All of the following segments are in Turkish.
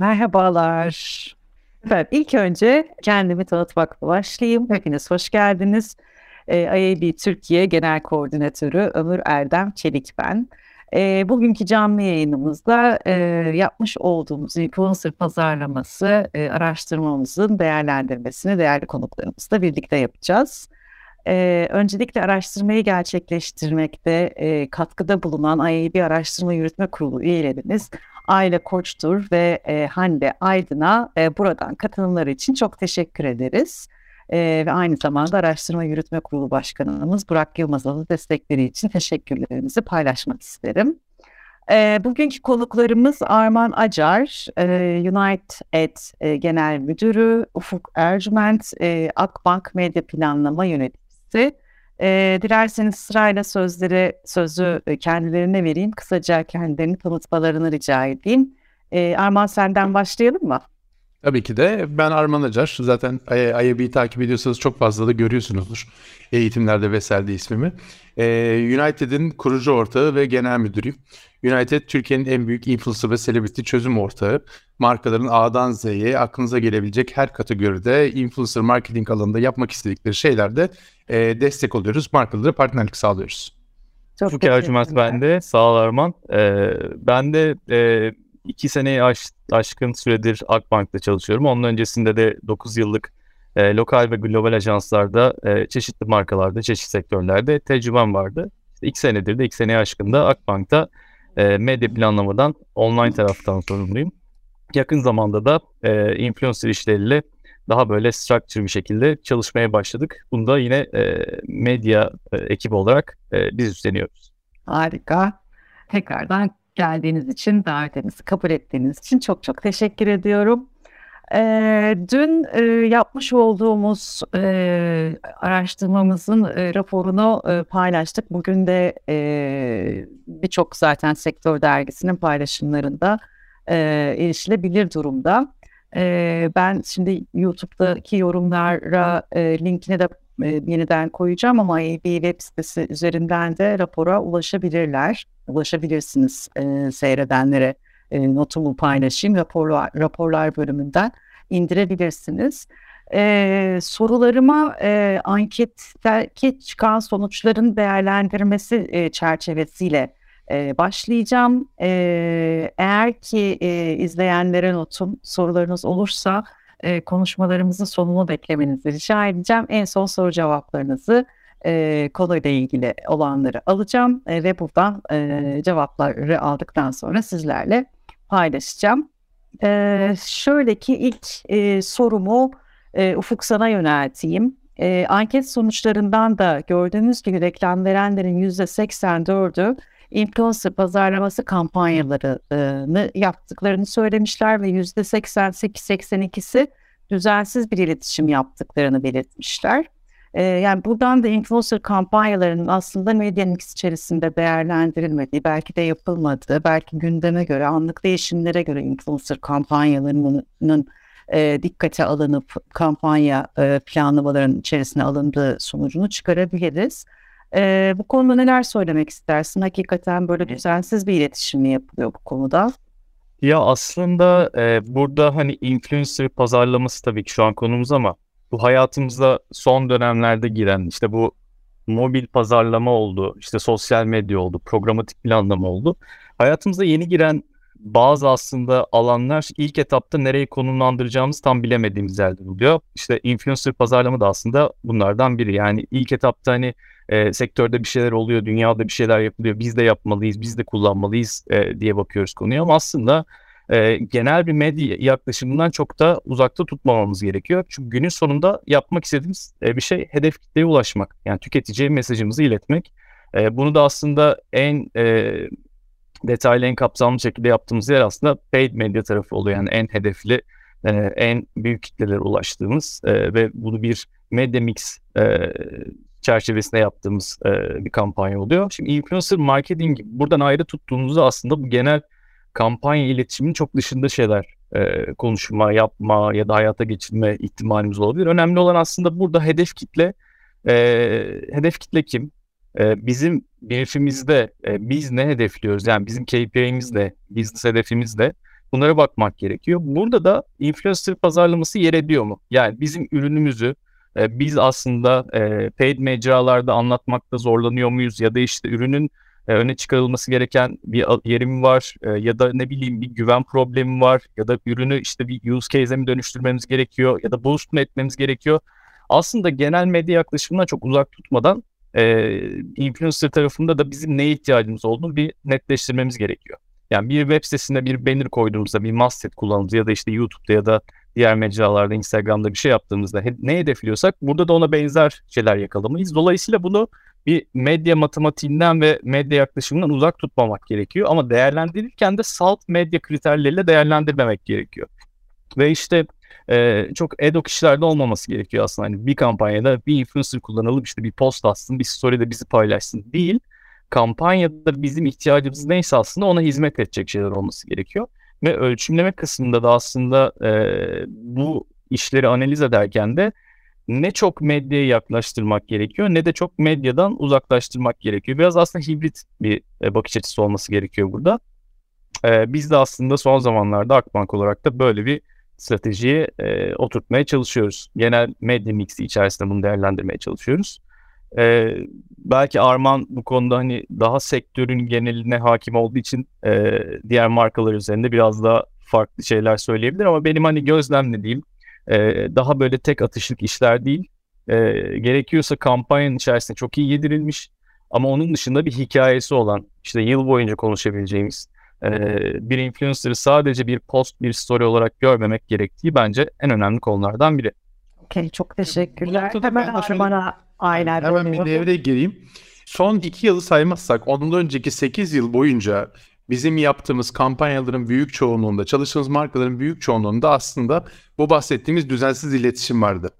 Merhabalar. Efendim ilk önce kendimi tanıtmakla başlayayım. Hepiniz hoş geldiniz. Ee, IAB Türkiye Genel Koordinatörü Ömür Erdem Çelik ben. E, bugünkü canlı yayınımızda e, yapmış olduğumuz influencer pazarlaması e, araştırmamızın değerlendirmesini değerli konuklarımızla birlikte yapacağız. E, öncelikle araştırmayı gerçekleştirmekte e, katkıda bulunan IAB Araştırma Yürütme Kurulu üyelerimiz Aile Koçtur ve e, Hande Aydın'a e, buradan katılımları için çok teşekkür ederiz. E, ve aynı zamanda Araştırma Yürütme Kurulu Başkanımız Burak Yılmaz'a da destekleri için teşekkürlerimizi paylaşmak isterim. E, bugünkü konuklarımız Arman Acar, e, United e, Genel Müdürü, Ufuk Ercüment, e, Akbank Medya Planlama Yöneticisi. E, dilerseniz sırayla sözleri sözü kendilerine vereyim. Kısaca kendilerini tanıtmalarını rica edeyim. E, Arman senden başlayalım mı? Tabii ki de. Ben Arman Acar. Zaten IAB'yi takip ediyorsanız çok fazla da görüyorsunuzdur. Eğitimlerde vesaire ismimi. United'in kurucu ortağı ve genel müdürüyüm. United Türkiye'nin en büyük influencer ve celebrity çözüm ortağı. Markaların A'dan Z'ye aklınıza gelebilecek her kategoride influencer marketing alanında yapmak istedikleri şeylerde e, destek oluyoruz. Markalara partnerlik sağlıyoruz. Çok Çok Ercüment ben de. Sağ ol Arman. Ee, ben de e, iki seneyi aş, aşkın süredir Akbank'ta çalışıyorum. Onun öncesinde de 9 yıllık e, lokal ve global ajanslarda e, çeşitli markalarda, çeşitli sektörlerde tecrübem vardı. İşte iki senedir de iki seneye aşkında Akbank'ta e, medya planlamadan online taraftan sorumluyum. Yakın zamanda da e, influencer işleriyle daha böyle structure bir şekilde çalışmaya başladık. Bunu da yine e, medya e, ekibi olarak e, biz üstleniyoruz. Harika. Tekrardan geldiğiniz için, davetimizi kabul ettiğiniz için çok çok teşekkür ediyorum. E, dün e, yapmış olduğumuz e, araştırmamızın e, raporunu e, paylaştık. Bugün de e, birçok zaten sektör dergisinin paylaşımlarında e, erişilebilir durumda. E, ben şimdi YouTube'daki yorumlara e, linkini de e, yeniden koyacağım ama bir web sitesi üzerinden de rapora ulaşabilirler. Ulaşabilirsiniz e, seyredenlere e, notumu paylaşayım. Raporlar, raporlar bölümünden indirebilirsiniz. E, sorularıma e, anketteki çıkan sonuçların değerlendirmesi e, çerçevesiyle e, başlayacağım. E, eğer ki e, izleyenlere notum sorularınız olursa e, konuşmalarımızın sonunu beklemenizi rica edeceğim. En son soru cevaplarınızı e, konuyla ilgili olanları alacağım e, ve buradan e, cevapları aldıktan sonra sizlerle paylaşacağım. E, şöyle ki ilk e, sorumu e, Ufuk sana yönelteyim. E, anket sonuçlarından da gördüğünüz gibi reklam verenlerin %84'ü influencer pazarlaması kampanyalarını yaptıklarını söylemişler ve %88-82'si düzensiz bir iletişim yaptıklarını belirtmişler. Yani buradan da influencer kampanyalarının aslında medya mix içerisinde değerlendirilmediği, belki de yapılmadığı, belki gündeme göre, anlık değişimlere göre influencer kampanyalarının e, dikkate alınıp kampanya e, planlamalarının içerisine alındığı sonucunu çıkarabiliriz. E, bu konuda neler söylemek istersin? Hakikaten böyle düzensiz bir iletişim mi yapılıyor bu konuda? Ya aslında e, burada hani influencer pazarlaması tabii ki şu an konumuz ama bu hayatımıza son dönemlerde giren işte bu mobil pazarlama oldu, işte sosyal medya oldu, programatik planlama oldu. Hayatımıza yeni giren bazı aslında alanlar ilk etapta nereye konumlandıracağımız tam bilemediğimiz yerde oluyor. İşte influencer pazarlama da aslında bunlardan biri. Yani ilk etapta hani e, sektörde bir şeyler oluyor, dünyada bir şeyler yapılıyor, biz de yapmalıyız, biz de kullanmalıyız e, diye bakıyoruz konuya. Ama aslında e, genel bir medya yaklaşımından çok da uzakta tutmamamız gerekiyor. Çünkü günün sonunda yapmak istediğimiz e, bir şey hedef kitleye ulaşmak. Yani tüketiciye mesajımızı iletmek. E, bunu da aslında en e, detaylı, en kapsamlı şekilde yaptığımız yer aslında paid medya tarafı oluyor. Yani en hedefli, e, en büyük kitlelere ulaştığımız e, ve bunu bir medya mix e, çerçevesinde yaptığımız e, bir kampanya oluyor. Şimdi influencer marketing buradan ayrı tuttuğumuzda aslında bu genel kampanya iletişiminin çok dışında şeyler e, konuşma, yapma ya da hayata geçirme ihtimalimiz olabilir. Önemli olan aslında burada hedef kitle, e, hedef kitle kim? E, bizim briefimizde e, biz ne hedefliyoruz? Yani bizim KPI'miz de, business hedefimiz de Bunlara bakmak gerekiyor. Burada da influencer pazarlaması yer ediyor mu? Yani bizim ürünümüzü e, biz aslında e, paid mecralarda anlatmakta zorlanıyor muyuz? Ya da işte ürünün e, öne çıkarılması gereken bir yerim var e, ya da ne bileyim bir güven problemi var ya da ürünü işte bir use case'e mi dönüştürmemiz gerekiyor ya da boost mu etmemiz gerekiyor? Aslında genel medya yaklaşımından çok uzak tutmadan e, influencer tarafında da bizim neye ihtiyacımız olduğunu bir netleştirmemiz gerekiyor. Yani bir web sitesinde bir banner koyduğumuzda, bir masthead kullandığımızda ya da işte YouTube'da ya da diğer mecralarda, Instagram'da bir şey yaptığımızda ne hedefliyorsak burada da ona benzer şeyler yakalamayız. Dolayısıyla bunu bir medya matematiğinden ve medya yaklaşımından uzak tutmamak gerekiyor. Ama değerlendirirken de salt medya kriterleriyle değerlendirmemek gerekiyor. Ve işte e, çok ad hoc işlerde olmaması gerekiyor aslında. Hani bir kampanyada bir influencer kullanalım işte bir post atsın, bir story'de bizi paylaşsın değil. Kampanyada bizim ihtiyacımız neyse aslında ona hizmet edecek şeyler olması gerekiyor. Ve ölçümleme kısmında da aslında e, bu işleri analiz ederken de ne çok medyaya yaklaştırmak gerekiyor ne de çok medyadan uzaklaştırmak gerekiyor. Biraz aslında hibrit bir e, bakış açısı olması gerekiyor burada. E, biz de aslında son zamanlarda Akbank olarak da böyle bir stratejiyi e, oturtmaya çalışıyoruz. Genel medya mixi içerisinde bunu değerlendirmeye çalışıyoruz. E, belki Arman bu konuda hani daha sektörün geneline hakim olduğu için e, diğer markalar üzerinde biraz daha farklı şeyler söyleyebilir ama benim hani gözlemlediğim e, daha böyle tek atışlık işler değil. E, gerekiyorsa kampanyanın içerisinde çok iyi yedirilmiş ama onun dışında bir hikayesi olan işte yıl boyunca konuşabileceğimiz e, bir influencer'ı sadece bir post, bir story olarak görmemek gerektiği bence en önemli konulardan biri. Okey, çok teşekkürler. Hemen bana aynen. Hemen bir devreye gireyim. Son iki yılı saymazsak ondan önceki 8 yıl boyunca bizim yaptığımız kampanyaların büyük çoğunluğunda, çalıştığımız markaların büyük çoğunluğunda aslında bu bahsettiğimiz düzensiz iletişim vardı.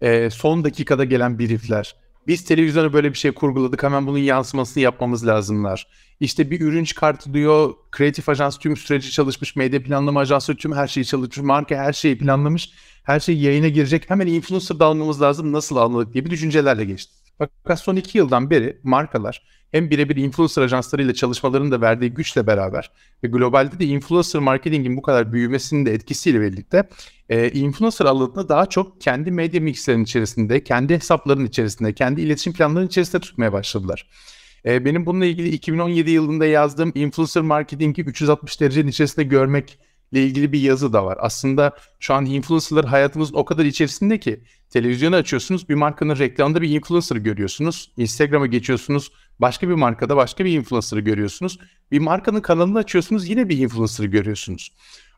E, son dakikada gelen briefler. Biz televizyona böyle bir şey kurguladık hemen bunun yansımasını yapmamız lazımlar. İşte bir ürün çıkartılıyor, kreatif ajans tüm süreci çalışmış, medya planlama ajansı tüm her şeyi çalışmış, marka her şeyi planlamış, her şey yayına girecek. Hemen influencer dalmamız lazım, nasıl almalık diye bir düşüncelerle geçti. Fakat son iki yıldan beri markalar hem birebir influencer ajanslarıyla çalışmalarının da verdiği güçle beraber ve globalde de influencer marketingin bu kadar büyümesinin de etkisiyle birlikte e, influencer alanını daha çok kendi medya mixlerinin içerisinde, kendi hesaplarının içerisinde, kendi iletişim planlarının içerisinde tutmaya başladılar. E, benim bununla ilgili 2017 yılında yazdığım influencer marketingi 360 derecenin içerisinde görmek ile ilgili bir yazı da var. Aslında şu an influencerlar hayatımızın o kadar içerisinde ki televizyonu açıyorsunuz bir markanın reklamında bir influencer görüyorsunuz. Instagram'a geçiyorsunuz başka bir markada başka bir influencer'ı görüyorsunuz. Bir markanın kanalını açıyorsunuz yine bir influencer'ı görüyorsunuz.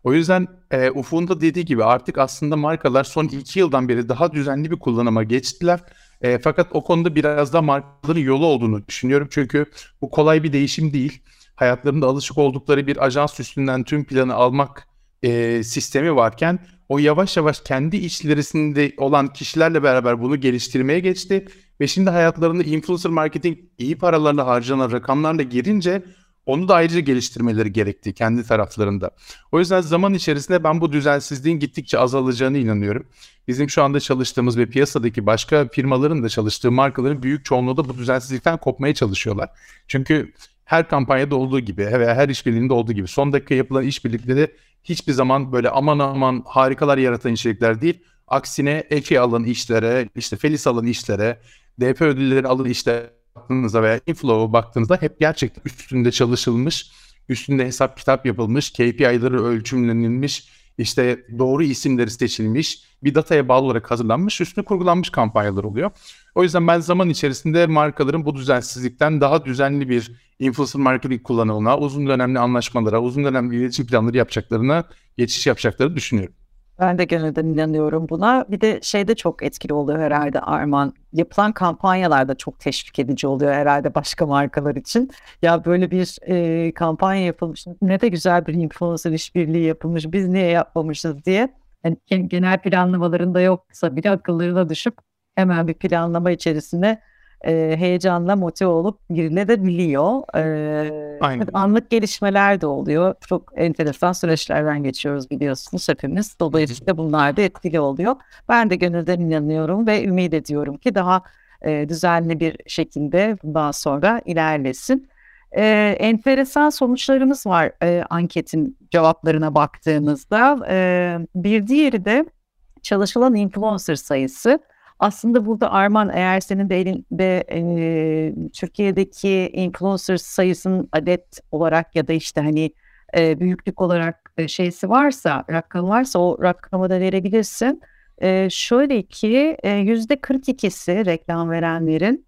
O yüzden e, Ufuk'un da dediği gibi artık aslında markalar son iki yıldan beri daha düzenli bir kullanıma geçtiler. E, fakat o konuda biraz da markaların yolu olduğunu düşünüyorum. Çünkü bu kolay bir değişim değil hayatlarında alışık oldukları bir ajans üstünden tüm planı almak e, sistemi varken o yavaş yavaş kendi içlerisinde olan kişilerle beraber bunu geliştirmeye geçti ve şimdi hayatlarında influencer marketing iyi paralarla harcanan rakamlarla girince onu da ayrıca geliştirmeleri gerekti kendi taraflarında. O yüzden zaman içerisinde ben bu düzensizliğin gittikçe azalacağını inanıyorum. Bizim şu anda çalıştığımız ve piyasadaki başka firmaların da çalıştığı markaların büyük çoğunluğu da bu düzensizlikten kopmaya çalışıyorlar. Çünkü her kampanyada olduğu gibi veya her işbirliğinde olduğu gibi son dakika yapılan işbirlikleri hiçbir zaman böyle aman aman harikalar yaratan içerikler değil. Aksine EFI alın işlere, işte Felis alın işlere, DP ödülleri alın işlere baktığınızda veya Inflow'a baktığınızda hep gerçekten üstünde çalışılmış, üstünde hesap kitap yapılmış, KPI'ları ölçümlenilmiş, işte doğru isimleri seçilmiş, bir dataya bağlı olarak hazırlanmış, üstüne kurgulanmış kampanyalar oluyor. O yüzden ben zaman içerisinde markaların bu düzensizlikten daha düzenli bir influencer marketing kullanımına, uzun dönemli anlaşmalara, uzun dönemli iletişim planları yapacaklarına geçiş yapacaklarını düşünüyorum. Ben de gönülden inanıyorum buna. Bir de şey de çok etkili oluyor herhalde Arman. Yapılan kampanyalar da çok teşvik edici oluyor herhalde başka markalar için. Ya böyle bir e, kampanya yapılmış. Ne de güzel bir influencer işbirliği yapılmış. Biz niye yapmamışız diye. Yani genel planlamalarında yoksa bile akıllarına düşüp hemen bir planlama içerisine e, heyecanla motive olup girilebiliyor. E, Aynen. Anlık gelişmeler de oluyor. Çok enteresan süreçlerden geçiyoruz biliyorsunuz hepimiz. Dolayısıyla bunlar da etkili oluyor. Ben de gönülden inanıyorum ve ümit ediyorum ki daha e, düzenli bir şekilde bundan sonra ilerlesin. e, enteresan sonuçlarımız var e, anketin cevaplarına baktığımızda. E, bir diğeri de çalışılan influencer sayısı. Aslında burada Arman eğer senin de elinde e, Türkiye'deki influencer sayısının adet olarak ya da işte hani e, büyüklük olarak e, şeysi varsa, rakam varsa o rakamı da verebilirsin. E, şöyle ki yüzde 42'si reklam verenlerin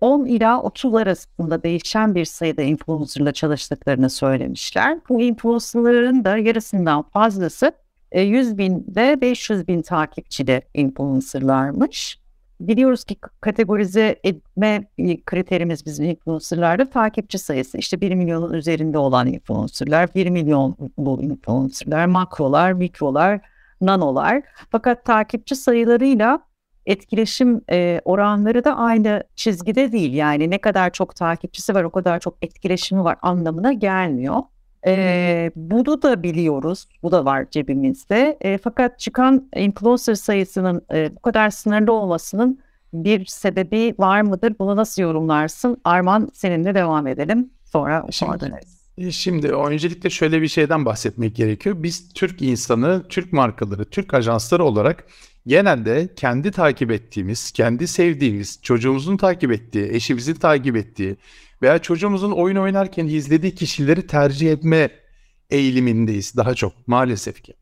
10 ila 30 arasında değişen bir sayıda influencerla çalıştıklarını söylemişler. Bu influencerların da yarısından fazlası 100 bin ve 500 bin takipçili influencerlarmış. Biliyoruz ki kategorize etme kriterimiz bizim influencerlarda takipçi sayısı. İşte 1 milyonun üzerinde olan influencerlar, 1 milyon bu influencerlar, makrolar, mikrolar, nanolar. Fakat takipçi sayılarıyla etkileşim e, oranları da aynı çizgide değil. Yani ne kadar çok takipçisi var o kadar çok etkileşimi var anlamına gelmiyor. E, bunu da biliyoruz. Bu da var cebimizde. E, fakat çıkan influencer sayısının e, bu kadar sınırlı olmasının bir sebebi var mıdır? Bunu nasıl yorumlarsın? Arman seninle devam edelim. Sonra sonra döneriz. Şimdi öncelikle şöyle bir şeyden bahsetmek gerekiyor. Biz Türk insanı, Türk markaları, Türk ajansları olarak genelde kendi takip ettiğimiz, kendi sevdiğimiz, çocuğumuzun takip ettiği, eşimizin takip ettiği veya çocuğumuzun oyun oynarken izlediği kişileri tercih etme eğilimindeyiz daha çok maalesef ki.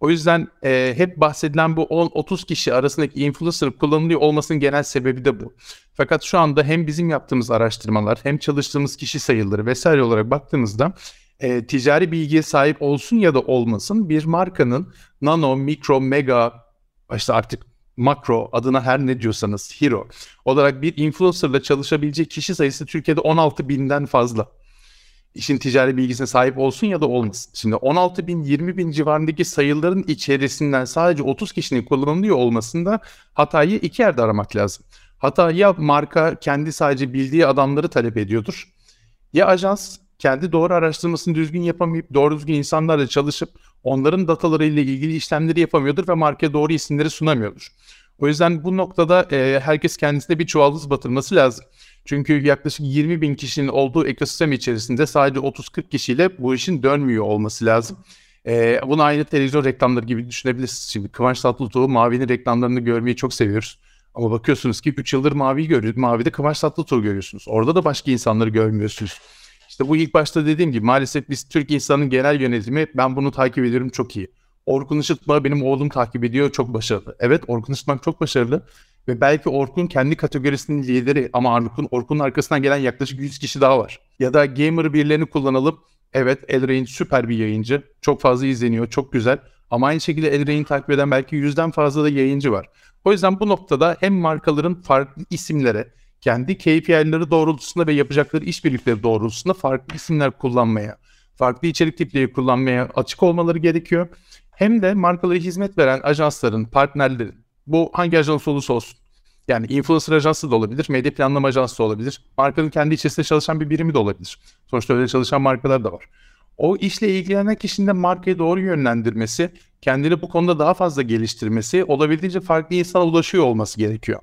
O yüzden e, hep bahsedilen bu 10-30 kişi arasındaki influencer kullanılıyor olmasının genel sebebi de bu. Fakat şu anda hem bizim yaptığımız araştırmalar hem çalıştığımız kişi sayıları vesaire olarak baktığımızda e, ticari bilgiye sahip olsun ya da olmasın bir markanın nano, mikro, mega işte artık makro adına her ne diyorsanız hero olarak bir influencerla çalışabilecek kişi sayısı Türkiye'de 16 binden fazla. İşin ticari bilgisine sahip olsun ya da olmasın. Şimdi 16 bin 20 bin civarındaki sayıların içerisinden sadece 30 kişinin kullanılıyor olmasında hatayı iki yerde aramak lazım. Hata ya marka kendi sadece bildiği adamları talep ediyordur. Ya ajans kendi doğru araştırmasını düzgün yapamayıp doğru düzgün insanlarla çalışıp onların datalarıyla ilgili işlemleri yapamıyordur ve markaya doğru isimleri sunamıyordur. O yüzden bu noktada e, herkes kendisine bir çuvaldız batırması lazım. Çünkü yaklaşık 20 bin kişinin olduğu ekosistem içerisinde sadece 30-40 kişiyle bu işin dönmüyor olması lazım. E, bunu aynı televizyon reklamları gibi düşünebilirsiniz. Şimdi Kıvanç Tatlıtuğ Mavi'nin reklamlarını görmeyi çok seviyoruz. Ama bakıyorsunuz ki 3 yıldır Mavi'yi görüyoruz. Mavi'de Kıvanç Tatlıtuğ görüyorsunuz. Orada da başka insanları görmüyorsunuz. İşte bu ilk başta dediğim gibi maalesef biz Türk insanın genel yönetimi ben bunu takip ediyorum çok iyi. Orkun Işıtma benim oğlum takip ediyor çok başarılı. Evet Orkun Işıtma çok başarılı ve belki Orkun kendi kategorisinin lideri ama Orkun, Orkun'un arkasından gelen yaklaşık 100 kişi daha var. Ya da gamer birilerini kullanalım. Evet Elrain süper bir yayıncı. Çok fazla izleniyor. Çok güzel. Ama aynı şekilde Elrain'i takip eden belki yüzden fazla da yayıncı var. O yüzden bu noktada hem markaların farklı isimlere, kendi KPI'leri doğrultusunda ve yapacakları işbirlikleri doğrultusunda farklı isimler kullanmaya, farklı içerik tipleri kullanmaya açık olmaları gerekiyor. Hem de markalara hizmet veren ajansların, partnerlerin, bu hangi ajans olursa olsun, yani influencer ajansı da olabilir, medya planlama ajansı da olabilir, markanın kendi içerisinde çalışan bir birimi de olabilir. Sonuçta öyle çalışan markalar da var. O işle ilgilenen kişinin de markayı doğru yönlendirmesi, kendini bu konuda daha fazla geliştirmesi, olabildiğince farklı insana ulaşıyor olması gerekiyor.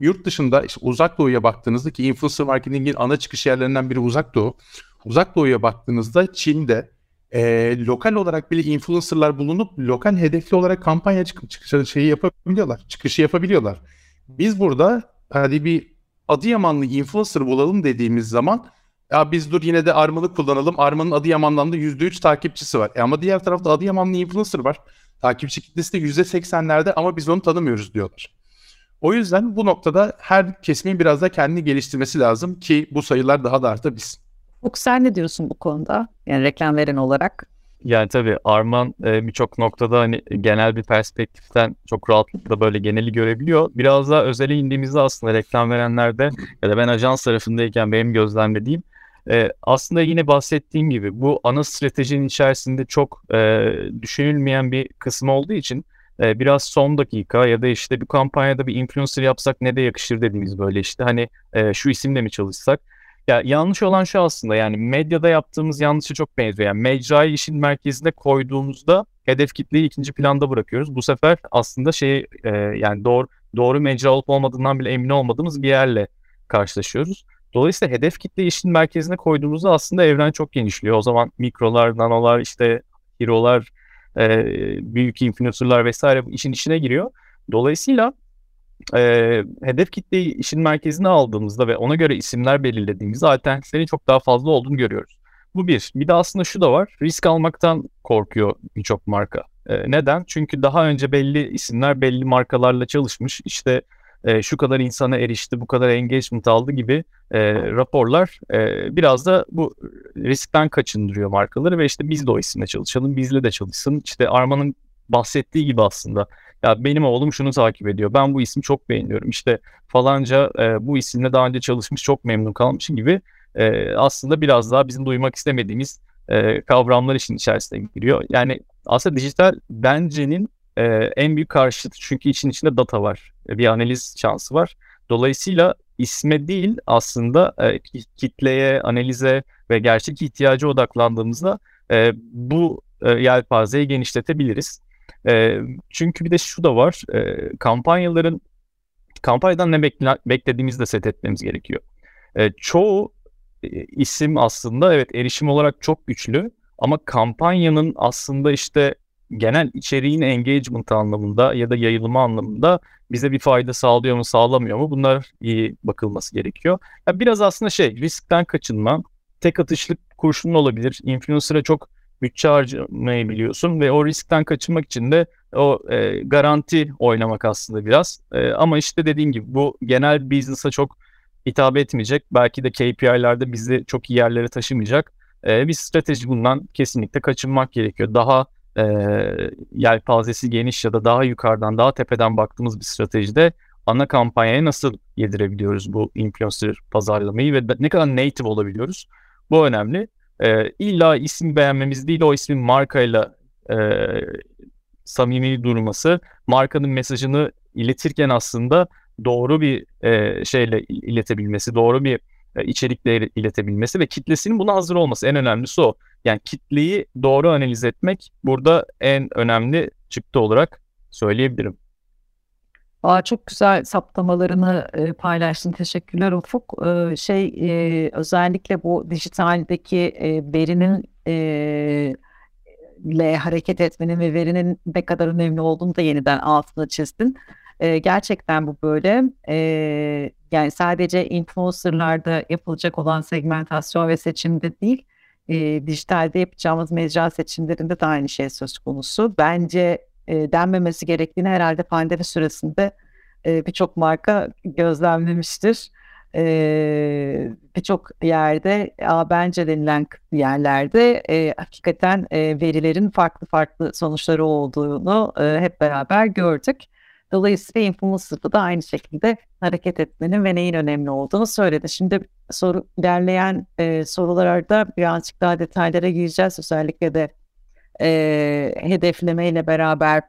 Yurt dışında işte uzak doğuya baktığınızda ki influencer marketingin ana çıkış yerlerinden biri uzak doğu. Uzak doğuya baktığınızda Çin'de e, lokal olarak bile influencerlar bulunup lokal hedefli olarak kampanya çık çıkışı şeyi yapabiliyorlar. Çıkışı yapabiliyorlar. Biz burada hadi bir Adıyamanlı influencer bulalım dediğimiz zaman ya biz dur yine de Arman'ı kullanalım. Arman'ın Adıyaman'dan da %3 takipçisi var. E ama diğer tarafta Adıyamanlı influencer var. Takipçi kitlesi de %80'lerde ama biz onu tanımıyoruz diyorlar. O yüzden bu noktada her kesimin biraz da kendini geliştirmesi lazım ki bu sayılar daha da artabilsin. Ufuk sen ne diyorsun bu konuda? Yani reklam veren olarak. Yani tabii Arman e, birçok noktada hani genel bir perspektiften çok rahatlıkla böyle geneli görebiliyor. Biraz daha özele indiğimizde aslında reklam verenlerde ya da ben ajans tarafındayken benim gözlemlediğim e, aslında yine bahsettiğim gibi bu ana stratejinin içerisinde çok e, düşünülmeyen bir kısım olduğu için e, biraz son dakika ya da işte bir kampanyada bir influencer yapsak ne de yakışır dediğimiz böyle işte hani e, şu isimle mi çalışsak ya yanlış olan şu aslında yani medyada yaptığımız yanlışı çok benziyor. Yani mecrayı işin merkezine koyduğumuzda hedef kitleyi ikinci planda bırakıyoruz. Bu sefer aslında şey e, yani doğru doğru mecra olup olmadığından bile emin olmadığımız bir yerle karşılaşıyoruz. Dolayısıyla hedef kitle işin merkezine koyduğumuzda aslında evren çok genişliyor. O zaman mikrolar, nanolar, işte hero'lar, e, büyük influencerlar vesaire işin içine giriyor. Dolayısıyla e, hedef kitleyi işin merkezine aldığımızda ve ona göre isimler belirlediğimizde alternatiflerin çok daha fazla olduğunu görüyoruz. Bu bir. Bir de aslında şu da var. Risk almaktan korkuyor birçok marka. E, neden? Çünkü daha önce belli isimler belli markalarla çalışmış. İşte e, şu kadar insana erişti, bu kadar engagement aldı gibi e, raporlar e, biraz da bu riskten kaçındırıyor markaları ve işte biz de o isimle çalışalım, bizle de çalışsın. İşte Arman'ın bahsettiği gibi aslında ya benim oğlum şunu takip ediyor. Ben bu ismi çok beğeniyorum. İşte falanca e, bu isimle daha önce çalışmış çok memnun kalmış gibi e, aslında biraz daha bizim duymak istemediğimiz e, kavramlar işin içerisine giriyor. Yani aslında dijital bence'nin e, en büyük karşıtı çünkü için içinde data var. Bir analiz şansı var. Dolayısıyla isme değil aslında e, kitleye, analize ve gerçek ihtiyacı odaklandığımızda e, bu e, yelpazeyi genişletebiliriz. E, çünkü bir de şu da var. E, kampanyaların kampanyadan ne bekle, beklediğimizi de set etmemiz gerekiyor. E, çoğu e, isim aslında evet erişim olarak çok güçlü ama kampanyanın aslında işte genel içeriğin engagement anlamında ya da yayılımı anlamında bize bir fayda sağlıyor mu sağlamıyor mu bunlar iyi bakılması gerekiyor. Yani biraz aslında şey riskten kaçınma, tek atışlık kurşun olabilir. Influencer'a çok bütçe harcamayı biliyorsun ve o riskten kaçınmak için de o e, garanti oynamak aslında biraz. E, ama işte dediğim gibi bu genel business'a çok hitap etmeyecek. Belki de KPI'lerde bizi çok iyi yerlere taşımayacak. E, bir strateji bundan kesinlikle kaçınmak gerekiyor. Daha e, yelpazesi geniş ya da daha yukarıdan, daha tepeden baktığımız bir stratejide ana kampanyaya nasıl yedirebiliyoruz bu influencer pazarlamayı ve ne kadar native olabiliyoruz? Bu önemli. E, illa isim beğenmemiz değil, o ismin markayla e, samimi durması, markanın mesajını iletirken aslında doğru bir e, şeyle iletebilmesi, doğru bir e, içerikle iletebilmesi ve kitlesinin buna hazır olması en önemlisi o. Yani kitleyi doğru analiz etmek burada en önemli çıktı olarak söyleyebilirim. Aa, çok güzel saptamalarını e, paylaştın. Teşekkürler Ufuk. E, şey e, özellikle bu dijitaldeki e, verinin e, le hareket etmenin ve verinin ne kadar önemli olduğunu da yeniden altına çizdin. E, gerçekten bu böyle. E, yani sadece influencerlarda yapılacak olan segmentasyon ve seçimde değil, e, dijitalde yapacağımız mecra seçimlerinde de aynı şey söz konusu. Bence e, denmemesi gerektiğini herhalde pandemi süresinde e, birçok marka gözlemlemiştir. E, birçok yerde a, bence denilen yerlerde e, hakikaten e, verilerin farklı farklı sonuçları olduğunu e, hep beraber gördük. Dolayısıyla influencer'da da aynı şekilde hareket etmenin ve neyin önemli olduğunu söyledi. Şimdi soru ilerleyen e, sorularda birazcık daha detaylara gireceğiz. Özellikle de e, hedefleme ile beraber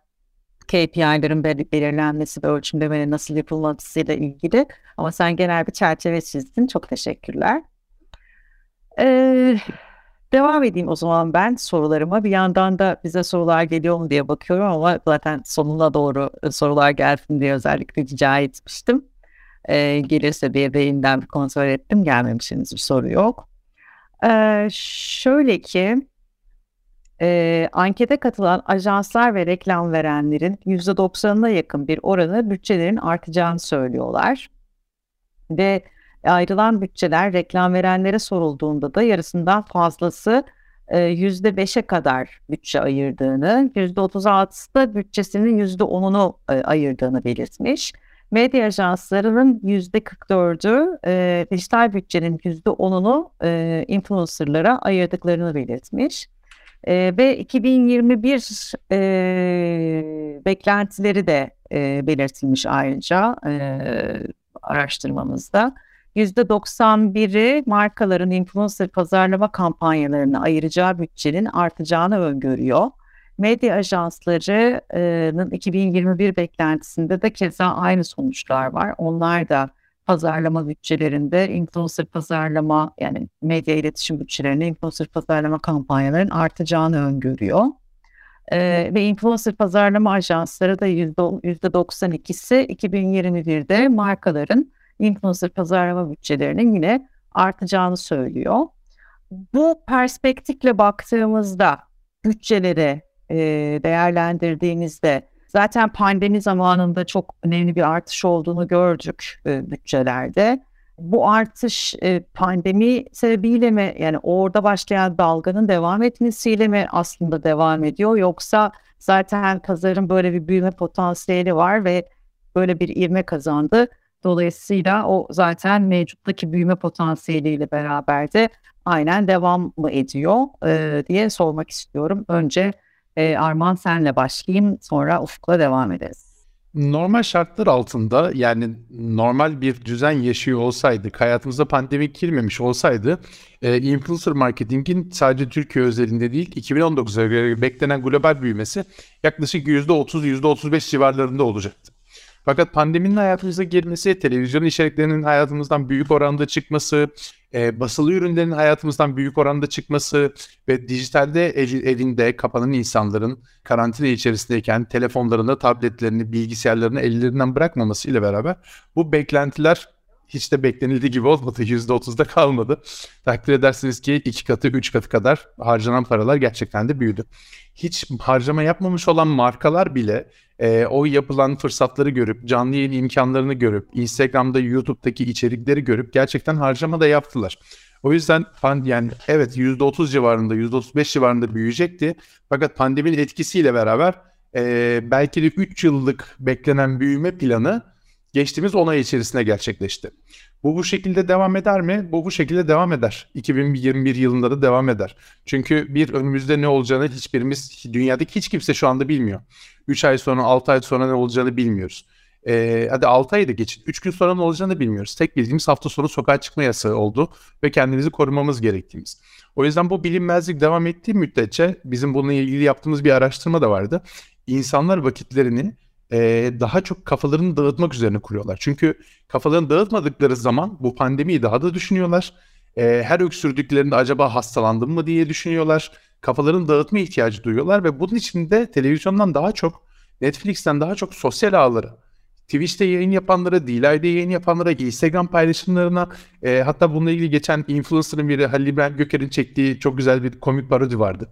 KPI'lerin belirlenmesi ve ölçümlemenin nasıl yapılmasıyla ilgili. Ama sen genel bir çerçeve çizdin. Çok teşekkürler. Ee, devam edeyim o zaman ben sorularıma. Bir yandan da bize sorular geliyor mu diye bakıyorum ama zaten sonuna doğru sorular gelsin diye özellikle rica etmiştim. Ee, gelirse bir beyinden bir kontrol ettim. Gelmemişsiniz bir soru yok. Ee, şöyle ki e, ankete katılan ajanslar ve reklam verenlerin %90'ına yakın bir oranı bütçelerin artacağını söylüyorlar. Ve ayrılan bütçeler reklam verenlere sorulduğunda da yarısından fazlası e, %5'e kadar bütçe ayırdığını, %36'sı da bütçesinin %10'unu e, ayırdığını belirtmiş. Medya ajanslarının %44'ü e, dijital bütçenin %10'unu e, influencerlara ayırdıklarını belirtmiş. E, ve 2021 e, beklentileri de e, belirtilmiş ayrıca e, araştırmamızda. %91'i markaların influencer pazarlama kampanyalarına ayıracağı bütçenin artacağını öngörüyor. Medya ajanslarının 2021 beklentisinde de keza aynı sonuçlar var. Onlar da pazarlama bütçelerinde influencer pazarlama yani medya iletişim bütçelerinde influencer pazarlama kampanyaların artacağını öngörüyor. Ee, ve influencer pazarlama ajansları da %92'si 2021'de markaların influencer pazarlama bütçelerinin yine artacağını söylüyor. Bu perspektifle baktığımızda bütçeleri e, değerlendirdiğinizde zaten pandemi zamanında çok önemli bir artış olduğunu gördük e, bütçelerde. Bu artış e, pandemi sebebiyle mi yani orada başlayan dalganın devam etmesiyle mi aslında devam ediyor yoksa zaten pazarın böyle bir büyüme potansiyeli var ve böyle bir ivme kazandı. Dolayısıyla o zaten mevcuttaki büyüme potansiyeliyle beraber de aynen devam mı ediyor e, diye sormak istiyorum. Önce e, Arman senle başlayayım sonra Ufuk'la devam ederiz. Normal şartlar altında yani normal bir düzen yaşıyor olsaydık, hayatımıza pandemik girmemiş olsaydı e, influencer marketingin sadece Türkiye özelinde değil 2019'a göre beklenen global büyümesi yaklaşık %30, %35 civarlarında olacaktı. Fakat pandeminin hayatımıza girmesi, televizyon içeriklerinin hayatımızdan büyük oranda çıkması, e, basılı ürünlerin hayatımızdan büyük oranda çıkması ve dijitalde ev, evinde kapanan insanların karantina içerisindeyken telefonlarını, tabletlerini, bilgisayarlarını ellerinden bırakmaması ile beraber bu beklentiler hiç de beklenildiği gibi olmadı. %30'da kalmadı. Takdir edersiniz ki iki katı, üç katı kadar harcanan paralar gerçekten de büyüdü. Hiç harcama yapmamış olan markalar bile e, o yapılan fırsatları görüp, canlı yayın imkanlarını görüp, Instagram'da, YouTube'daki içerikleri görüp gerçekten harcama da yaptılar. O yüzden yani evet %30 civarında, %35 civarında büyüyecekti. Fakat pandeminin etkisiyle beraber e, belki de 3 yıllık beklenen büyüme planı geçtiğimiz 10 ay içerisinde gerçekleşti. Bu bu şekilde devam eder mi? Bu bu şekilde devam eder. 2021 yılında da devam eder. Çünkü bir önümüzde ne olacağını hiçbirimiz, dünyadaki hiç kimse şu anda bilmiyor. 3 ay sonra, 6 ay sonra ne olacağını bilmiyoruz. Ee, hadi 6 ayı da geçin. 3 gün sonra ne olacağını bilmiyoruz. Tek bildiğimiz hafta sonu sokağa çıkma yasağı oldu ve kendimizi korumamız gerektiğimiz. O yüzden bu bilinmezlik devam ettiği müddetçe bizim bununla ilgili yaptığımız bir araştırma da vardı. İnsanlar vakitlerini e, daha çok kafalarını dağıtmak üzerine kuruyorlar. Çünkü kafalarını dağıtmadıkları zaman bu pandemiyi daha da düşünüyorlar. E, her öksürdüklerinde acaba hastalandım mı diye düşünüyorlar. Kafalarını dağıtma ihtiyacı duyuyorlar ve bunun için de televizyondan daha çok, Netflix'ten daha çok sosyal ağları, Twitch'te yayın yapanlara, DLive'de yayın yapanlara, Instagram paylaşımlarına, e, hatta bununla ilgili geçen influencer'ın biri Halil İbrahim Göker'in çektiği çok güzel bir komik parodi vardı.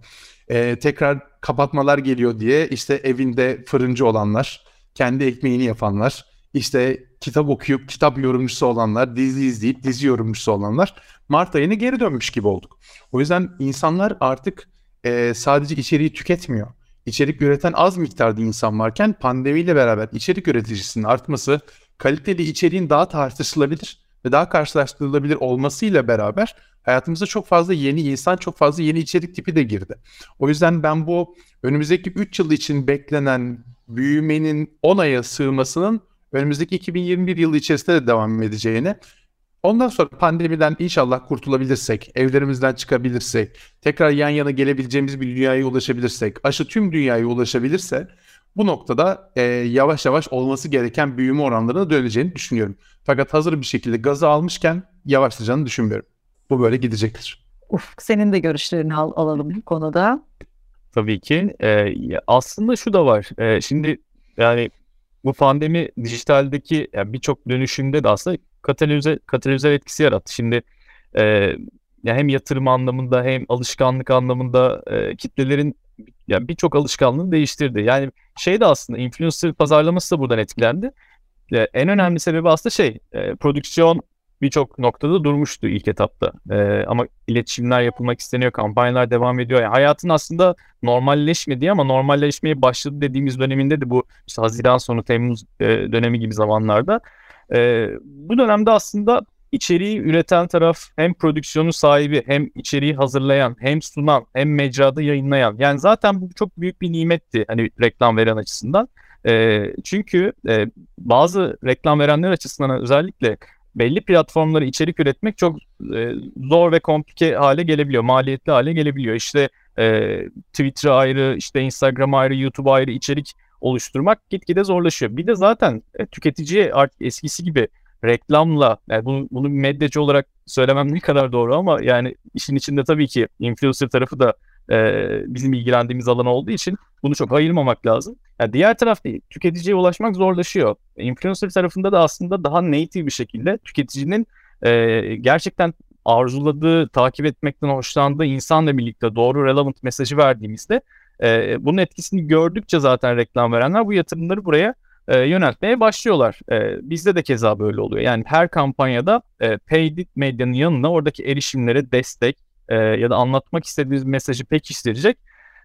E, tekrar kapatmalar geliyor diye işte evinde fırıncı olanlar, kendi ekmeğini yapanlar, işte kitap okuyup kitap yorumcusu olanlar, dizi izleyip dizi yorumcusu olanlar Mart ayına geri dönmüş gibi olduk. O yüzden insanlar artık e, sadece içeriği tüketmiyor. İçerik üreten az miktarda insan varken pandemiyle beraber içerik üreticisinin artması, kaliteli içeriğin daha tartışılabilir ve daha karşılaştırılabilir olmasıyla beraber hayatımıza çok fazla yeni insan, çok fazla yeni içerik tipi de girdi. O yüzden ben bu önümüzdeki 3 yıl için beklenen büyümenin 10 aya sığmasının önümüzdeki 2021 yılı içerisinde de devam edeceğini Ondan sonra pandemiden inşallah kurtulabilirsek, evlerimizden çıkabilirsek, tekrar yan yana gelebileceğimiz bir dünyaya ulaşabilirsek, aşı tüm dünyaya ulaşabilirse bu noktada e, yavaş yavaş olması gereken büyüme oranlarına döneceğini düşünüyorum. Fakat hazır bir şekilde gazı almışken yavaşlayacağını düşünmüyorum. Bu böyle gidecektir. Uf, senin de görüşlerini al, alalım bu konuda. Tabii ki. Ee, aslında şu da var. Ee, şimdi yani bu pandemi dijitaldeki yani birçok dönüşümde de aslında katalize, katalizer etkisi yarattı. Şimdi e, ya hem yatırım anlamında hem alışkanlık anlamında e, kitlelerin yani birçok alışkanlığını değiştirdi. Yani şey de aslında influencer pazarlaması da buradan etkilendi. E, en önemli sebebi aslında şey e, prodüksiyon birçok noktada durmuştu ilk etapta. Ee, ama iletişimler yapılmak isteniyor, kampanyalar devam ediyor. Yani hayatın aslında normalleşmediği ama normalleşmeye başladı dediğimiz döneminde de bu işte Haziran sonu Temmuz e, dönemi gibi zamanlarda. E, bu dönemde aslında içeriği üreten taraf hem prodüksiyonu sahibi hem içeriği hazırlayan hem sunan hem mecrada yayınlayan. Yani zaten bu çok büyük bir nimetti hani reklam veren açısından. E, çünkü e, bazı reklam verenler açısından özellikle belli platformlara içerik üretmek çok e, zor ve komplike hale gelebiliyor, maliyetli hale gelebiliyor. İşte e, Twitter ayrı, işte Instagram ayrı, YouTube ayrı içerik oluşturmak gitgide zorlaşıyor. Bir de zaten e, tüketiciye artık eskisi gibi reklamla, yani bunu, bunu medyacı olarak söylemem ne kadar doğru ama yani işin içinde tabii ki influencer tarafı da e, bizim ilgilendiğimiz alan olduğu için bunu çok ayırmamak lazım. Yani diğer tarafta tüketiciye ulaşmak zorlaşıyor. Influencer tarafında da aslında daha native bir şekilde tüketicinin e, gerçekten arzuladığı, takip etmekten hoşlandığı insanla birlikte doğru relevant mesajı verdiğimizde e, bunun etkisini gördükçe zaten reklam verenler bu yatırımları buraya e, yöneltmeye başlıyorlar. E, bizde de keza böyle oluyor. Yani her kampanyada e, paid medyanın yanına oradaki erişimlere destek e, ya da anlatmak istediğimiz mesajı pekiştirecek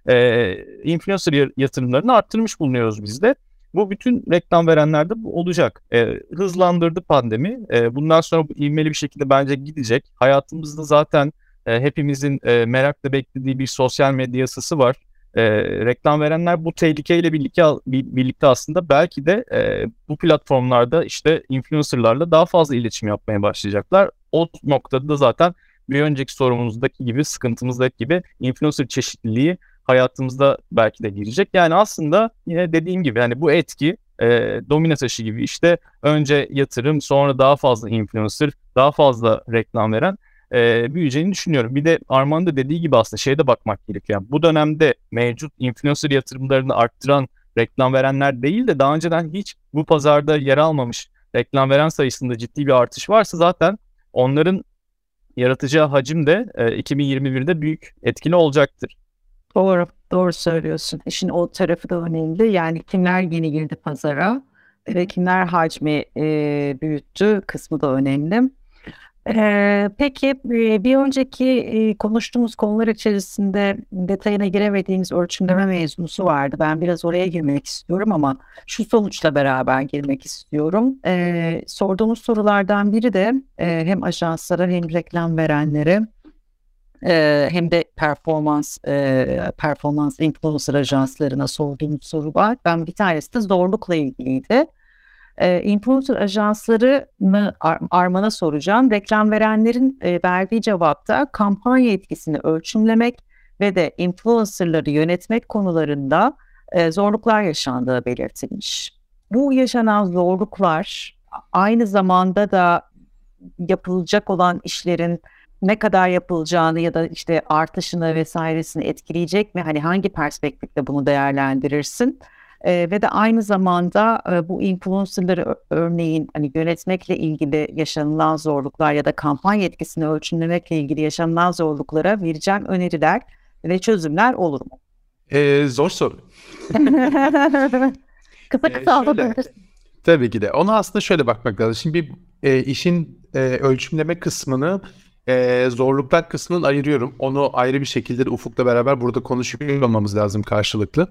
e, influencer yatırımlarını arttırmış bulunuyoruz biz de. Bu bütün reklam verenlerde bu olacak. E, hızlandırdı pandemi. E, bundan sonra bu ivmeli bir şekilde bence gidecek. Hayatımızda zaten e, hepimizin e, merakla beklediği bir sosyal medya yasası var. E, reklam verenler bu tehlikeyle birlikte birlikte aslında belki de e, bu platformlarda işte influencerlarla daha fazla iletişim yapmaya başlayacaklar. O noktada da zaten bir önceki sorumuzdaki gibi sıkıntımızdaki gibi influencer çeşitliliği hayatımızda belki de girecek. Yani aslında yine dediğim gibi yani bu etki e, domino taşı gibi işte önce yatırım sonra daha fazla influencer daha fazla reklam veren e, büyüyeceğini düşünüyorum. Bir de Armağan da dediği gibi aslında şeye de bakmak gerekiyor. Yani bu dönemde mevcut influencer yatırımlarını arttıran reklam verenler değil de daha önceden hiç bu pazarda yer almamış reklam veren sayısında ciddi bir artış varsa zaten onların yaratacağı hacim de e, 2021'de büyük etkili olacaktır. Doğru, doğru söylüyorsun. İşin o tarafı da önemli. Yani kimler yeni girdi pazara ve kimler hacmi e, büyüttü kısmı da önemli. Ee, peki bir önceki konuştuğumuz konular içerisinde detayına giremediğimiz ölçümleme mevzusu vardı. Ben biraz oraya girmek istiyorum ama şu sonuçla beraber girmek istiyorum. Ee, sorduğumuz sorulardan biri de hem ajanslara hem reklam verenlere hem de performans performans influencer ajanslarına sorduğumuz soru var. Ben bir tanesi de zorlukla ilgiliydi. E, influencer ajanslarını Ar Arman'a soracağım. Reklam verenlerin e, verdiği cevapta kampanya etkisini ölçümlemek ve de influencerları yönetmek konularında e, zorluklar yaşandığı belirtilmiş. Bu yaşanan zorluklar aynı zamanda da yapılacak olan işlerin ne kadar yapılacağını ya da işte artışını vesairesini etkileyecek mi? Hani hangi perspektifte bunu değerlendirirsin? E, ve de aynı zamanda e, bu influencerları örneğin hani yönetmekle ilgili yaşanılan zorluklar ya da kampanya etkisini ölçümlemekle ilgili yaşanılan zorluklara vereceğim öneriler ve çözümler olur mu? Ee, zor soru. kısa kısa ee, Tabii ki de. Ona aslında şöyle bakmak lazım. Şimdi bir e, işin e, ölçümleme kısmını e, zorluklar kısmını ayırıyorum. Onu ayrı bir şekilde de Ufuk'la beraber burada konuşuyor olmamız lazım karşılıklı.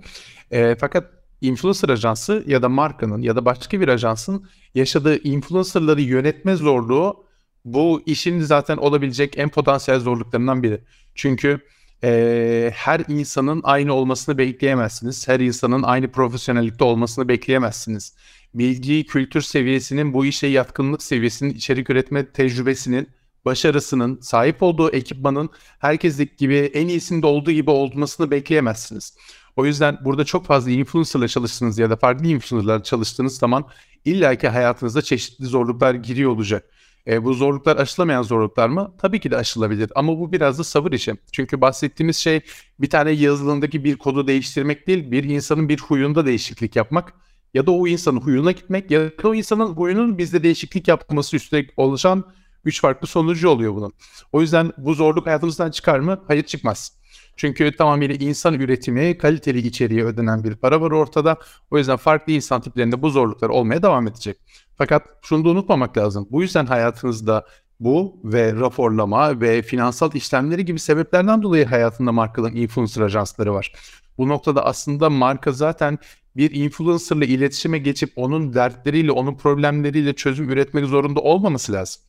E, fakat influencer ajansı ya da markanın ya da başka bir ajansın yaşadığı influencerları yönetme zorluğu bu işin zaten olabilecek en potansiyel zorluklarından biri. Çünkü e, her insanın aynı olmasını bekleyemezsiniz. Her insanın aynı profesyonellikte olmasını bekleyemezsiniz. Bilgi, kültür seviyesinin, bu işe yatkınlık seviyesinin, içerik üretme tecrübesinin, başarısının, sahip olduğu ekipmanın herkeslik gibi en iyisinde olduğu gibi olmasını bekleyemezsiniz. O yüzden burada çok fazla influencerla çalıştığınız ya da farklı influencerlarla çalıştığınız zaman illaki hayatınızda çeşitli zorluklar giriyor olacak. E, bu zorluklar aşılamayan zorluklar mı? Tabii ki de aşılabilir ama bu biraz da sabır işi. Çünkü bahsettiğimiz şey bir tane yazılımdaki bir kodu değiştirmek değil, bir insanın bir huyunda değişiklik yapmak ya da o insanın huyuna gitmek ya da o insanın huyunun bizde değişiklik yapması üstüne oluşan üç farklı sonucu oluyor bunun. O yüzden bu zorluk hayatımızdan çıkar mı? Hayır çıkmaz. Çünkü tamamıyla insan üretimi, kaliteli içeriğe ödenen bir para var ortada. O yüzden farklı insan tiplerinde bu zorluklar olmaya devam edecek. Fakat şunu da unutmamak lazım. Bu yüzden hayatınızda bu ve raporlama ve finansal işlemleri gibi sebeplerden dolayı hayatında markaların influencer ajansları var. Bu noktada aslında marka zaten bir influencerla iletişime geçip onun dertleriyle, onun problemleriyle çözüm üretmek zorunda olmaması lazım.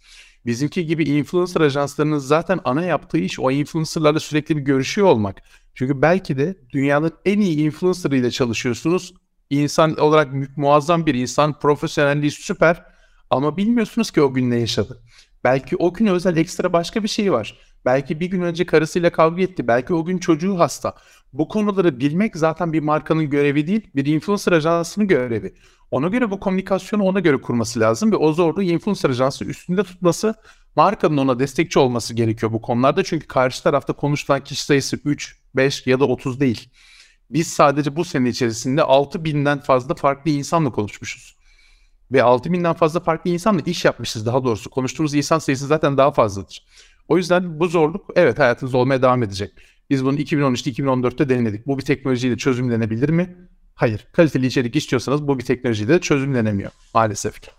Bizimki gibi influencer ajanslarının zaten ana yaptığı iş o influencerlarla sürekli bir görüşüyor olmak. Çünkü belki de dünyanın en iyi influencer çalışıyorsunuz. İnsan olarak muazzam bir insan, profesyonelliği süper ama bilmiyorsunuz ki o gün ne yaşadı. Belki o gün özel ekstra başka bir şey var. Belki bir gün önce karısıyla kavga etti. Belki o gün çocuğu hasta. Bu konuları bilmek zaten bir markanın görevi değil, bir influencer ajansının görevi. Ona göre bu komünikasyonu ona göre kurması lazım ve o zorluğu influencer ajansı üstünde tutması, markanın ona destekçi olması gerekiyor bu konularda. Çünkü karşı tarafta konuşulan kişi sayısı 3, 5 ya da 30 değil. Biz sadece bu sene içerisinde 6 binden fazla farklı insanla konuşmuşuz. Ve 6 binden fazla farklı insanla iş yapmışız daha doğrusu. Konuştuğumuz insan sayısı zaten daha fazladır. O yüzden bu zorluk evet hayatınızda olmaya devam edecek. Biz bunu 2013-2014'te denedik. Bu bir teknolojiyle çözümlenebilir mi? Hayır. Kaliteli içerik istiyorsanız bu bir teknolojiyle çözümlenemiyor maalesef ki.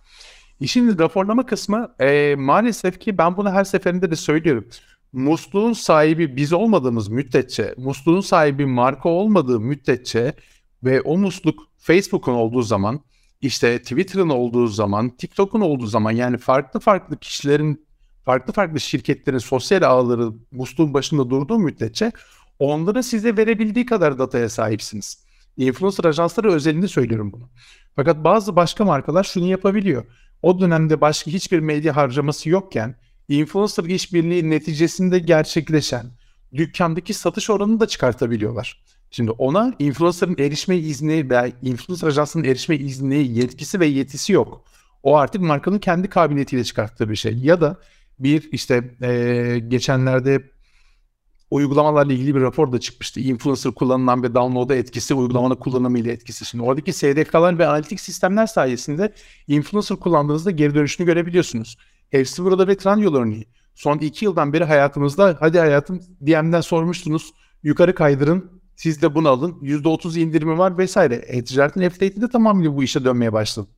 İşin raporlama kısmı e, maalesef ki ben bunu her seferinde de söylüyorum. Musluğun sahibi biz olmadığımız müddetçe, musluğun sahibi marka olmadığı müddetçe ve o musluk Facebook'un olduğu zaman, işte Twitter'ın olduğu zaman, TikTok'un olduğu zaman yani farklı farklı kişilerin, farklı farklı şirketlerin sosyal ağları musluğun başında durduğu müddetçe onların size verebildiği kadar dataya sahipsiniz. Influencer ajansları özelinde söylüyorum bunu. Fakat bazı başka markalar şunu yapabiliyor. O dönemde başka hiçbir medya harcaması yokken influencer işbirliği neticesinde gerçekleşen dükkandaki satış oranını da çıkartabiliyorlar. Şimdi ona influencer'ın erişme izni veya influencer ajansının erişme izni, yetkisi ve yetisi yok. O artık markanın kendi kabiliyetiyle çıkarttığı bir şey. Ya da bir işte e, geçenlerde uygulamalarla ilgili bir rapor da çıkmıştı. Influencer kullanılan ve download'a etkisi, uygulamanın kullanımı ile etkisi. Şimdi oradaki SDK'lar ve analitik sistemler sayesinde influencer kullandığınızda geri dönüşünü görebiliyorsunuz. Hepsi burada ve Trendyol örneği. Son iki yıldan beri hayatımızda hadi hayatım DM'den sormuştunuz yukarı kaydırın siz de bunu alın %30 indirimi var vesaire. E-ticaretin f de tamamıyla bu işe dönmeye başladı.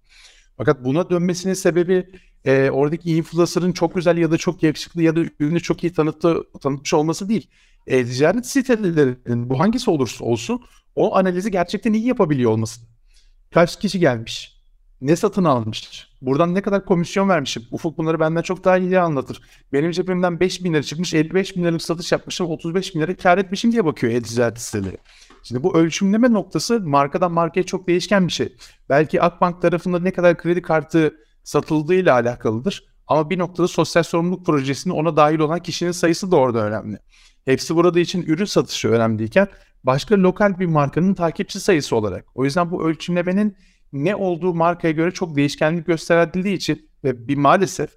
Fakat buna dönmesinin sebebi e, oradaki influencer'ın çok güzel ya da çok yakışıklı ya da ürünü çok iyi tanıttı, tanıtmış olması değil. E, ticaret sitelerinin bu hangisi olursa olsun o analizi gerçekten iyi yapabiliyor olması. Kaç kişi gelmiş? Ne satın almış? Buradan ne kadar komisyon vermişim? Ufuk bunları benden çok daha iyi anlatır. Benim cebimden 5 bin lira çıkmış, 55 bin liralık satış yapmışım, 35 bin lira kar etmişim diye bakıyor e-ticaret siteleri. Şimdi bu ölçümleme noktası markadan markaya çok değişken bir şey. Belki Akbank tarafında ne kadar kredi kartı satıldığıyla alakalıdır. Ama bir noktada sosyal sorumluluk projesinde ona dahil olan kişinin sayısı da orada önemli. Hepsi burada için ürün satışı önemliyken başka lokal bir markanın takipçi sayısı olarak. O yüzden bu ölçümlemenin ne olduğu markaya göre çok değişkenlik gösterildiği için ve bir maalesef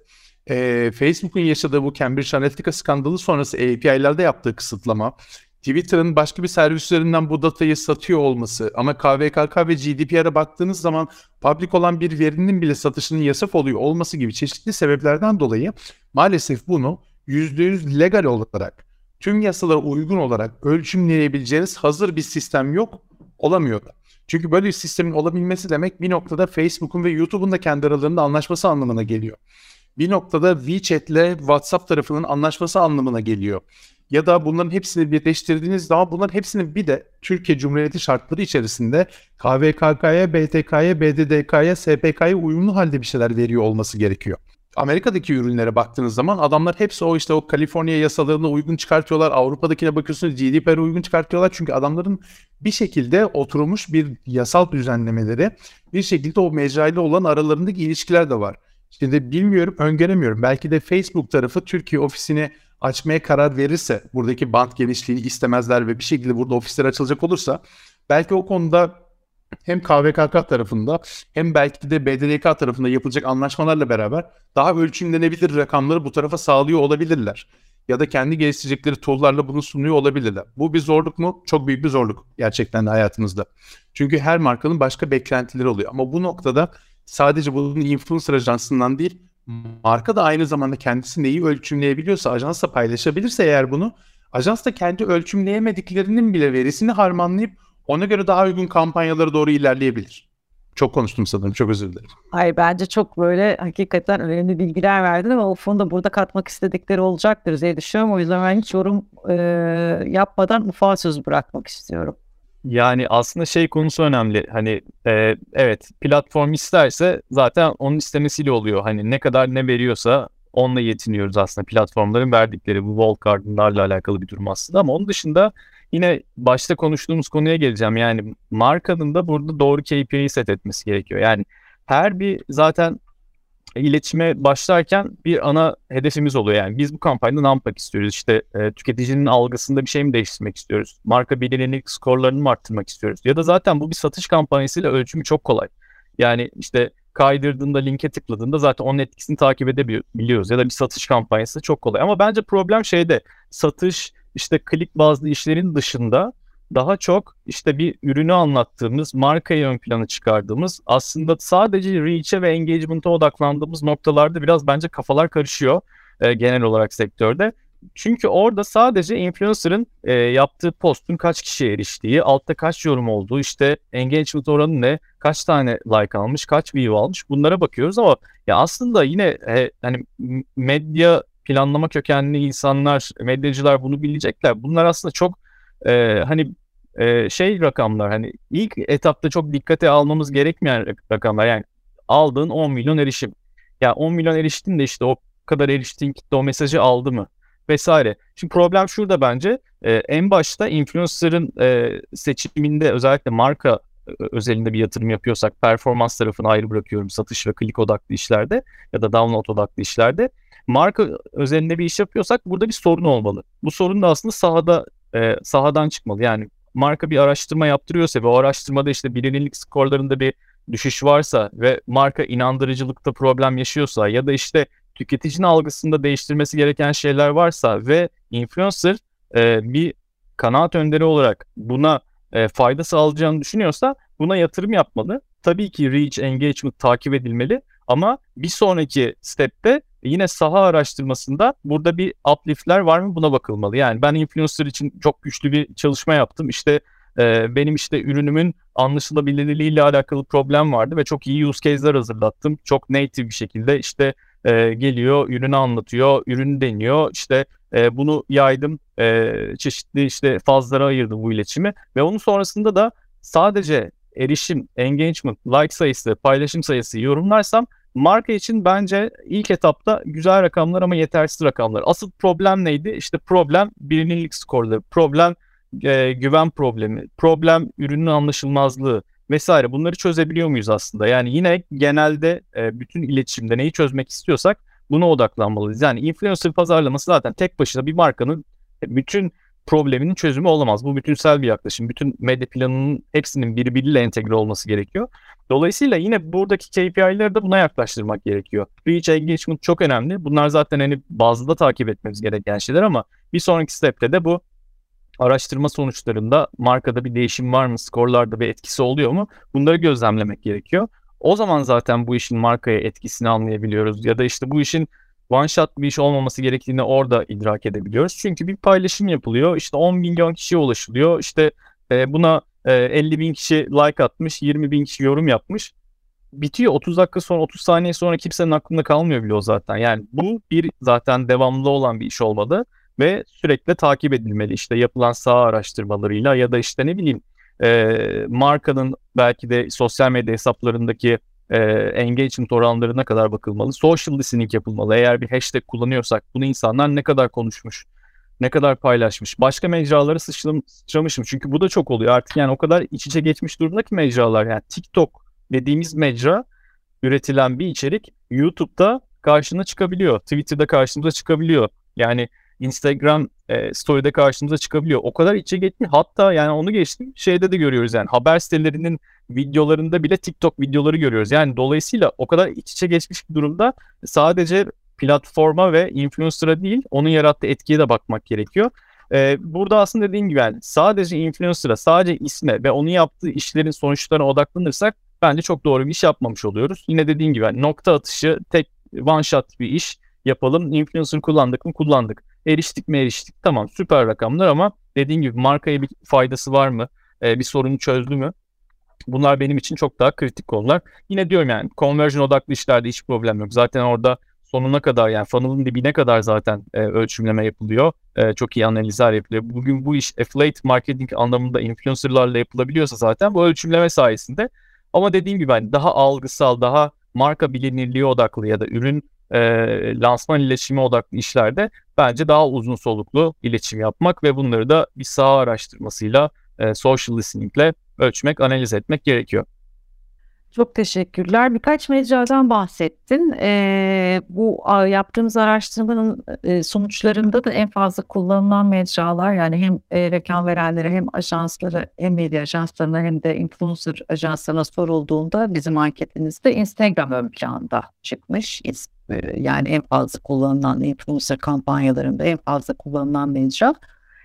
e, Facebook'un yaşadığı bu Cambridge Analytica skandalı sonrası API'lerde yaptığı kısıtlama, Twitter'ın başka bir servis üzerinden bu datayı satıyor olması ama KVKK ve GDPR'a baktığınız zaman public olan bir verinin bile satışının yasak oluyor olması gibi çeşitli sebeplerden dolayı maalesef bunu %100 legal olarak tüm yasalara uygun olarak ölçümleyebileceğiniz hazır bir sistem yok olamıyor. Çünkü böyle bir sistemin olabilmesi demek bir noktada Facebook'un ve YouTube'un da kendi aralarında anlaşması anlamına geliyor. Bir noktada WeChat ile WhatsApp tarafının anlaşması anlamına geliyor ya da bunların hepsini birleştirdiğiniz zaman bunların hepsinin bir de Türkiye Cumhuriyeti şartları içerisinde KVKK'ya, BTK'ya, BDDK'ya, SPK'ya uyumlu halde bir şeyler veriyor olması gerekiyor. Amerika'daki ürünlere baktığınız zaman adamlar hepsi o işte o Kaliforniya yasalarına uygun çıkartıyorlar. Avrupa'dakine bakıyorsunuz GDPR'e uygun çıkartıyorlar. Çünkü adamların bir şekilde oturmuş bir yasal düzenlemeleri bir şekilde o mecrayla olan aralarındaki ilişkiler de var. Şimdi bilmiyorum, öngöremiyorum. Belki de Facebook tarafı Türkiye ofisini açmaya karar verirse, buradaki bant genişliğini istemezler ve bir şekilde burada ofisler açılacak olursa belki o konuda hem KVKK tarafında hem belki de BDDK tarafında yapılacak anlaşmalarla beraber daha ölçümlenebilir rakamları bu tarafa sağlıyor olabilirler. Ya da kendi geliştirecekleri tool'larla bunu sunuyor olabilirler. Bu bir zorluk mu? Çok büyük bir zorluk gerçekten de hayatınızda. Çünkü her markanın başka beklentileri oluyor. Ama bu noktada sadece bunun influencer ajansından değil marka da aynı zamanda kendisi neyi ölçümleyebiliyorsa ajansla paylaşabilirse eğer bunu ajans da kendi ölçümleyemediklerinin bile verisini harmanlayıp ona göre daha uygun kampanyalara doğru ilerleyebilir. Çok konuştum sanırım. Çok özür dilerim. Hayır bence çok böyle hakikaten önemli bilgiler verdin ama Ufuk'un da burada katmak istedikleri olacaktır diye düşünüyorum. O yüzden ben hiç yorum e, yapmadan Ufuk'a söz bırakmak istiyorum. Yani aslında şey konusu önemli. Hani e, evet platform isterse zaten onun istemesiyle oluyor. Hani ne kadar ne veriyorsa onunla yetiniyoruz aslında platformların verdikleri bu wallcard'larla alakalı bir durum aslında. Ama onun dışında yine başta konuştuğumuz konuya geleceğim. Yani markanın da burada doğru KPI'yi set etmesi gerekiyor. Yani her bir zaten iletişime başlarken bir ana hedefimiz oluyor. Yani biz bu kampanyada ne yapmak istiyoruz? İşte e, tüketicinin algısında bir şey mi değiştirmek istiyoruz? Marka bilinirlik skorlarını mı arttırmak istiyoruz? Ya da zaten bu bir satış kampanyasıyla ölçümü çok kolay. Yani işte kaydırdığında linke tıkladığında zaten onun etkisini takip edebiliyoruz. Ya da bir satış kampanyası çok kolay. Ama bence problem şeyde satış işte klik bazlı işlerin dışında daha çok işte bir ürünü anlattığımız, markayı ön plana çıkardığımız, aslında sadece reach'e ve engagement'a odaklandığımız noktalarda biraz bence kafalar karışıyor e, genel olarak sektörde. çünkü orada sadece influencer'ın e, yaptığı postun kaç kişiye eriştiği, altta kaç yorum olduğu, işte engagement oranı ne, kaç tane like almış, kaç view almış bunlara bakıyoruz ama ya aslında yine e, hani medya planlama kökenli insanlar, medyacılar bunu bilecekler. Bunlar aslında çok e, hani e, şey rakamlar hani ilk etapta çok dikkate almamız gerekmeyen rakamlar yani aldığın 10 milyon erişim. Ya 10 milyon eriştin de işte o kadar eriştiğin kitle o mesajı aldı mı? Vesaire. Şimdi problem şurada bence. E, en başta influencer'ın e, seçiminde özellikle marka özelinde bir yatırım yapıyorsak performans tarafını ayrı bırakıyorum satış ve klik odaklı işlerde ya da download odaklı işlerde. Marka özelinde bir iş yapıyorsak burada bir sorun olmalı. Bu sorun da aslında sahada e, sahadan çıkmalı. Yani marka bir araştırma yaptırıyorsa ve o araştırmada işte bilinirlik skorlarında bir düşüş varsa ve marka inandırıcılıkta problem yaşıyorsa ya da işte tüketicinin algısında değiştirmesi gereken şeyler varsa ve influencer e, bir kanaat önderi olarak buna e, fayda sağlayacağını düşünüyorsa buna yatırım yapmalı. Tabii ki reach, engagement takip edilmeli ama bir sonraki stepte yine saha araştırmasında burada bir upliftler var mı buna bakılmalı. Yani ben influencer için çok güçlü bir çalışma yaptım. İşte e, benim işte ürünümün anlaşılabilirliği ile alakalı problem vardı ve çok iyi use case'ler hazırlattım. Çok native bir şekilde işte e, geliyor, ürünü anlatıyor, ürünü deniyor. İşte e, bunu yaydım, e, çeşitli işte fazlara ayırdım bu iletişimi ve onun sonrasında da sadece erişim, engagement, like sayısı, paylaşım sayısı yorumlarsam marka için bence ilk etapta güzel rakamlar ama yetersiz rakamlar. Asıl problem neydi? İşte problem bilinirlik skorları, problem e, güven problemi, problem ürünün anlaşılmazlığı vesaire bunları çözebiliyor muyuz aslında? Yani yine genelde e, bütün iletişimde neyi çözmek istiyorsak buna odaklanmalıyız. Yani influencer pazarlaması zaten tek başına bir markanın bütün probleminin çözümü olamaz. Bu bütünsel bir yaklaşım. Bütün medya planının hepsinin birbiriyle entegre olması gerekiyor. Dolayısıyla yine buradaki KPI'leri de buna yaklaştırmak gerekiyor. Reach engagement çok önemli. Bunlar zaten hani bazıda takip etmemiz gereken şeyler ama bir sonraki stepte de bu araştırma sonuçlarında markada bir değişim var mı, skorlarda bir etkisi oluyor mu? Bunları gözlemlemek gerekiyor. O zaman zaten bu işin markaya etkisini anlayabiliyoruz ya da işte bu işin one shot bir iş olmaması gerektiğini orada idrak edebiliyoruz. Çünkü bir paylaşım yapılıyor. İşte 10 milyon kişiye ulaşılıyor. İşte e, buna e, 50 bin kişi like atmış, 20 bin kişi yorum yapmış. Bitiyor 30 dakika sonra 30 saniye sonra kimsenin aklında kalmıyor bile o zaten. Yani bu bir zaten devamlı olan bir iş olmalı ve sürekli takip edilmeli işte yapılan saha araştırmalarıyla ya da işte ne bileyim e, markanın belki de sosyal medya hesaplarındaki e, engagement oranlarına kadar bakılmalı. Social listening yapılmalı. Eğer bir hashtag kullanıyorsak bunu insanlar ne kadar konuşmuş, ne kadar paylaşmış. Başka mecraları sıçram sıçramışım. Çünkü bu da çok oluyor. Artık yani o kadar iç içe geçmiş durumda ki mecralar. Yani TikTok dediğimiz mecra üretilen bir içerik YouTube'da karşına çıkabiliyor. Twitter'da karşımıza çıkabiliyor. Yani Instagram e, story'de karşımıza çıkabiliyor. O kadar içe geçmiş. Hatta yani onu geçtim. Şeyde de görüyoruz yani haber sitelerinin videolarında bile TikTok videoları görüyoruz. Yani dolayısıyla o kadar iç içe geçmiş bir durumda sadece platforma ve influencer'a değil onun yarattığı etkiye de bakmak gerekiyor. Ee, burada aslında dediğim gibi yani sadece influencer'a, sadece isme ve onun yaptığı işlerin sonuçlarına odaklanırsak bence çok doğru bir iş yapmamış oluyoruz. Yine dediğim gibi yani nokta atışı tek one shot bir iş yapalım. Influencer kullandık mı? Kullandık. Eriştik mi? Eriştik. Tamam süper rakamlar ama dediğim gibi markaya bir faydası var mı? Ee, bir sorunu çözdü mü? Bunlar benim için çok daha kritik konular. Yine diyorum yani conversion odaklı işlerde hiç problem yok. Zaten orada sonuna kadar yani funnel'ın dibine kadar zaten e, ölçümleme yapılıyor. E, çok iyi analizler yapılıyor. Bugün bu iş affiliate marketing anlamında influencerlarla yapılabiliyorsa zaten bu ölçümleme sayesinde. Ama dediğim gibi hani daha algısal, daha marka bilinirliği odaklı ya da ürün e, lansman iletişimi odaklı işlerde bence daha uzun soluklu iletişim yapmak ve bunları da bir saha araştırmasıyla, e, social listeningle ölçmek, analiz etmek gerekiyor. Çok teşekkürler. Birkaç mecradan bahsettin. Ee, bu yaptığımız araştırmanın e, sonuçlarında da en fazla kullanılan mecralar yani hem e, reklam verenlere hem ajanslara hem medya ajanslarına hem de influencer ajanslarına sorulduğunda bizim anketimizde Instagram ön planda çıkmış. E, yani en fazla kullanılan influencer kampanyalarında en fazla kullanılan mecra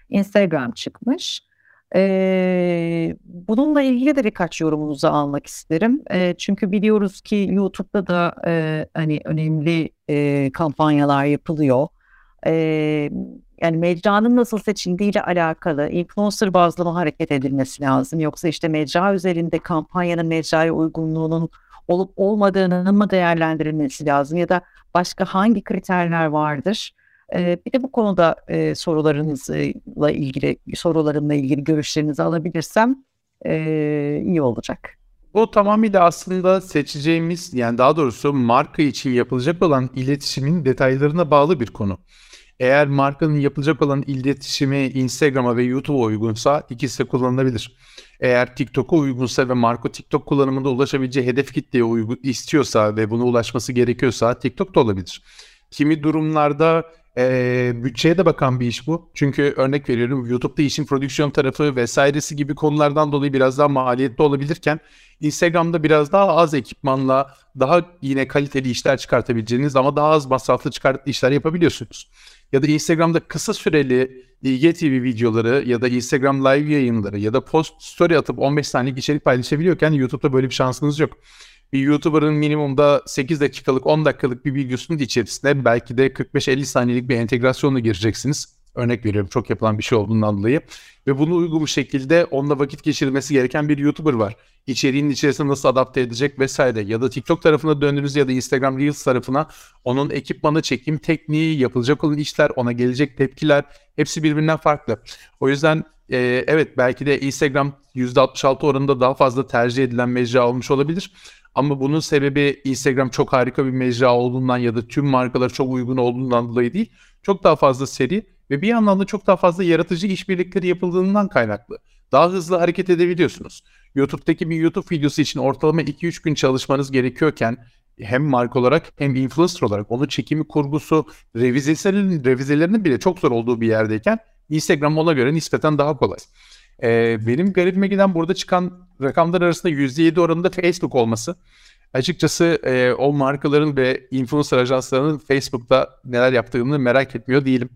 Instagram çıkmış. Ee, bununla ilgili de birkaç yorumunuzu almak isterim. Ee, çünkü biliyoruz ki YouTube'da da e, hani önemli e, kampanyalar yapılıyor. E, Yani mecranın nasıl seçildiğiyle alakalı influencer bazlı mı hareket edilmesi lazım? Yoksa işte mecra üzerinde kampanyanın mecraya uygunluğunun olup olmadığının mı değerlendirilmesi lazım? Ya da başka hangi kriterler vardır? Bir de bu konuda sorularınızla ilgili, sorularımla ilgili görüşlerinizi alabilirsem iyi olacak. Bu tamamıyla aslında seçeceğimiz yani daha doğrusu marka için yapılacak olan iletişimin detaylarına bağlı bir konu. Eğer markanın yapılacak olan iletişimi Instagram'a ve YouTube'a uygunsa ikisi de kullanılabilir. Eğer TikTok'a uygunsa ve marka TikTok kullanımında ulaşabileceği hedef kitleye uygun istiyorsa ve buna ulaşması gerekiyorsa TikTok da olabilir. Kimi durumlarda e, bütçeye de bakan bir iş bu. Çünkü örnek veriyorum YouTube'da işin prodüksiyon tarafı vesairesi gibi konulardan dolayı biraz daha maliyetli olabilirken Instagram'da biraz daha az ekipmanla daha yine kaliteli işler çıkartabileceğiniz ama daha az masraflı çıkart işler yapabiliyorsunuz. Ya da Instagram'da kısa süreli IGTV videoları ya da Instagram live yayınları ya da post story atıp 15 saniyelik içerik paylaşabiliyorken YouTube'da böyle bir şansınız yok bir YouTuber'ın minimumda 8 dakikalık 10 dakikalık bir videosunun içerisinde belki de 45-50 saniyelik bir entegrasyonla gireceksiniz. Örnek veriyorum çok yapılan bir şey olduğundan dolayı. Ve bunu uygun bir şekilde onunla vakit geçirmesi gereken bir YouTuber var. İçeriğinin içerisine nasıl adapte edecek vesaire. Ya da TikTok tarafına döndünüz ya da Instagram Reels tarafına onun ekipmanı, çekim tekniği, yapılacak olan işler, ona gelecek tepkiler hepsi birbirinden farklı. O yüzden e, evet belki de Instagram %66 oranında daha fazla tercih edilen mecra olmuş olabilir. Ama bunun sebebi Instagram çok harika bir mecra olduğundan ya da tüm markalar çok uygun olduğundan dolayı değil. Çok daha fazla seri ve bir yandan da çok daha fazla yaratıcı işbirlikleri yapıldığından kaynaklı. Daha hızlı hareket edebiliyorsunuz. YouTube'daki bir YouTube videosu için ortalama 2-3 gün çalışmanız gerekiyorken hem marka olarak hem influencer olarak onu çekimi kurgusu revizelerinin, revizelerinin bile çok zor olduğu bir yerdeyken Instagram ona göre nispeten daha kolay. Ee, benim garibime giden burada çıkan rakamlar arasında %7 oranında Facebook olması. Açıkçası e, o markaların ve influencer ajanslarının Facebook'ta neler yaptığını merak etmiyor değilim.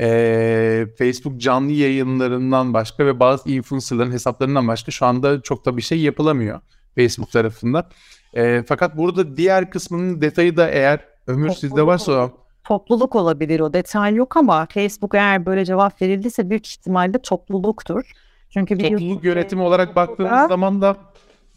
E, Facebook canlı yayınlarından başka ve bazı influencerların hesaplarından başka şu anda çok da bir şey yapılamıyor Facebook tarafından. E, fakat burada diğer kısmının detayı da eğer ömür sizde varsa topluluk olabilir o detay yok ama Facebook eğer böyle cevap verildiyse büyük ihtimalle topluluktur. Çünkü bir topluluk yönetimi olarak baktığımız zaman da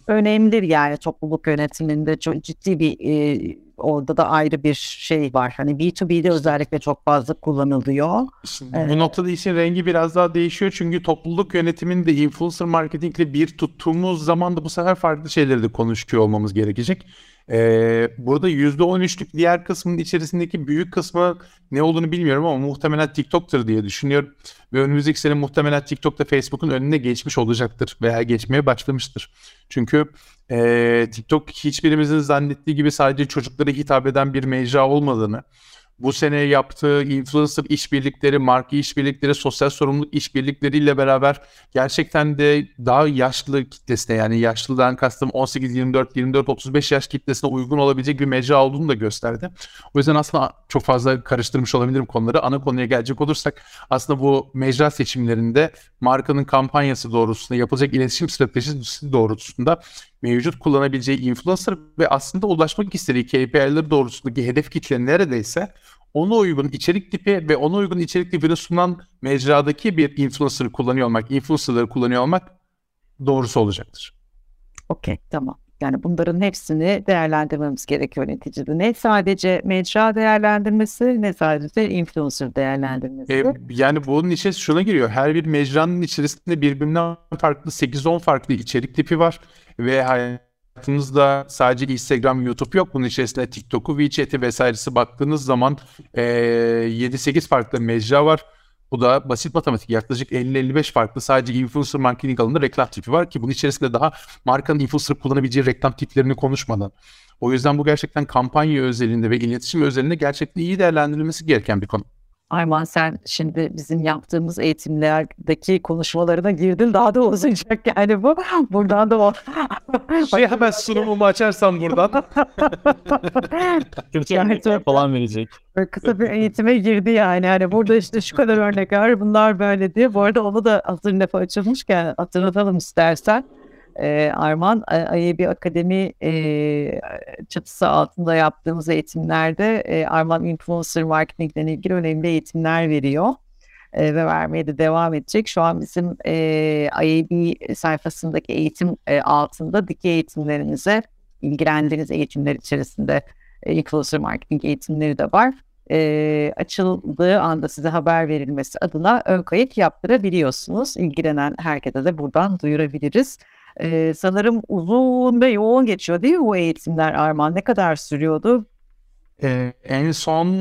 önemlidir yani topluluk yönetiminde çok ciddi bir e, orada da ayrı bir şey var. Hani B2B'de özellikle çok fazla kullanılıyor. Şimdi ee, bu noktada işin rengi biraz daha değişiyor çünkü topluluk yönetiminde influencer marketingle bir tuttuğumuz zaman da bu sefer farklı şeyleri de konuşuyor olmamız gerekecek. Ee, burada %13'lük diğer kısmın içerisindeki büyük kısmı ne olduğunu bilmiyorum ama muhtemelen TikTok'tur diye düşünüyorum. Ve önümüzdeki sene muhtemelen TikTok'ta Facebook'un önüne geçmiş olacaktır veya geçmeye başlamıştır. Çünkü e, TikTok hiçbirimizin zannettiği gibi sadece çocuklara hitap eden bir mecra olmadığını, bu sene yaptığı influencer işbirlikleri, marka işbirlikleri, sosyal sorumluluk işbirlikleriyle beraber gerçekten de daha yaşlı kitlesine yani yaşlıdan kastım 18, 24, 24, 35 yaş kitlesine uygun olabilecek bir mecra olduğunu da gösterdi. O yüzden aslında çok fazla karıştırmış olabilirim konuları. Ana konuya gelecek olursak aslında bu mecra seçimlerinde markanın kampanyası doğrultusunda yapılacak iletişim stratejisi doğrultusunda mevcut kullanabileceği influencer ve aslında ulaşmak istediği KPI'leri doğrultusundaki hedef kitle neredeyse ona uygun içerik tipi ve ona uygun içerik tipini sunan mecradaki bir influencer kullanıyor olmak, influencerları kullanıyor olmak doğrusu olacaktır. Okey tamam. Yani bunların hepsini değerlendirmemiz gerekiyor neticede. Ne sadece mecra değerlendirmesi ne sadece influencer değerlendirmesi. E, yani bunun içine şuna giriyor. Her bir mecranın içerisinde birbirinden farklı 8-10 farklı içerik tipi var. Ve hayatınızda sadece Instagram, YouTube yok. Bunun içerisinde TikTok'u, WeChat'i vesairesi baktığınız zaman e, 7-8 farklı mecra var. Bu da basit matematik. Yaklaşık 50-55 farklı sadece influencer marketing alanında reklam tipi var ki bunun içerisinde daha markanın influencer kullanabileceği reklam tiplerini konuşmadan. O yüzden bu gerçekten kampanya özelinde ve iletişim özelinde gerçekten iyi değerlendirilmesi gereken bir konu. Ayman sen şimdi bizim yaptığımız eğitimlerdeki konuşmalarına girdin daha da uzayacak yani bu. Buradan da o. şey hemen sunumumu açarsam buradan. yani falan verecek. Kısa bir eğitime girdi yani. Hani burada işte şu kadar örnek var bunlar böyle diye. Bu arada onu da hazır lafı açılmışken hatırlatalım istersen e, Arman AYB Akademi e, çatısı altında yaptığımız eğitimlerde e, Arman Influencer Marketing ile ilgili önemli eğitimler veriyor. e, ve vermeye de devam edecek. Şu an bizim e, IAB sayfasındaki eğitim e, altında dikey eğitimlerinize ilgilendiğiniz eğitimler içerisinde e, influencer marketing eğitimleri de var. E, açıldığı anda size haber verilmesi adına ön kayıt yaptırabiliyorsunuz. İlgilenen herkese de buradan duyurabiliriz. Ee, sanırım uzun ve yoğun geçiyor değil mi bu eğitimler Arman? Ne kadar sürüyordu? Ee, en son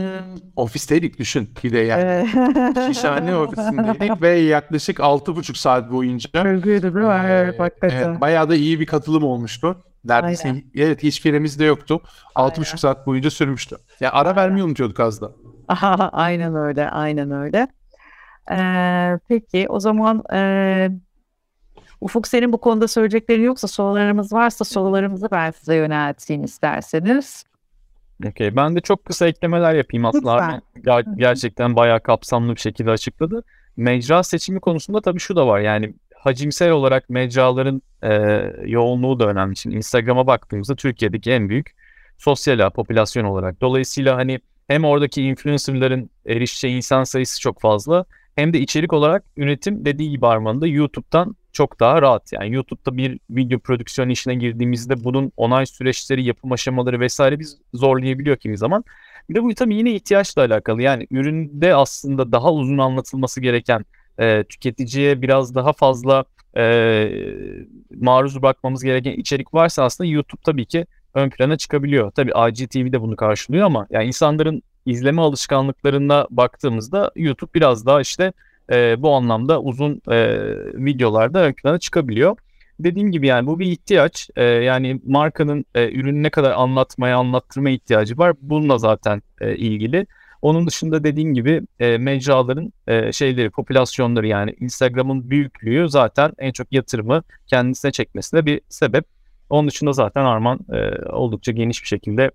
ofisteydik düşün bir de yani. Şişhane ofisindeydik ve yaklaşık altı buçuk saat boyunca? Evet, Ee, evet, bayağı da iyi bir katılım olmuştu. Neredeyse Aynen. evet hiç firemiz de yoktu. Altı Aynen. buçuk saat boyunca sürmüştü. Ya ara vermeyi unutuyorduk az da. Aha, aynen öyle, aynen öyle. Ee, peki o zaman e, Ufuk senin bu konuda söyleyeceklerin yoksa sorularımız varsa sorularımızı ben size yönelteyim isterseniz. Okey. Ben de çok kısa eklemeler yapayım aslında. Ger- gerçekten bayağı kapsamlı bir şekilde açıkladı. Mecra seçimi konusunda tabii şu da var. Yani hacimsel olarak mecraların e, yoğunluğu da önemli. Şimdi Instagram'a baktığımızda Türkiye'deki en büyük sosyal ağ popülasyon olarak. Dolayısıyla hani hem oradaki influencerların erişeceği insan sayısı çok fazla hem de içerik olarak üretim dediği gibi Arman'da YouTube'dan çok daha rahat. Yani YouTube'da bir video prodüksiyon işine girdiğimizde bunun onay süreçleri, yapım aşamaları vesaire biz zorlayabiliyor kimi zaman. Bir de bu tabii yine ihtiyaçla alakalı. Yani üründe aslında daha uzun anlatılması gereken e, tüketiciye biraz daha fazla e, maruz bırakmamız gereken içerik varsa aslında YouTube tabii ki ön plana çıkabiliyor. Tabii IGTV de bunu karşılıyor ama yani insanların izleme alışkanlıklarına baktığımızda YouTube biraz daha işte e, bu anlamda uzun e, videolarda ön plana çıkabiliyor. Dediğim gibi yani bu bir ihtiyaç. E, yani markanın e, ürünü ne kadar anlatmaya, anlattırma ihtiyacı var. Bununla zaten e, ilgili. Onun dışında dediğim gibi e, mecraların e, şeyleri, popülasyonları yani Instagram'ın büyüklüğü zaten en çok yatırımı kendisine çekmesine bir sebep. Onun dışında zaten Arman e, oldukça geniş bir şekilde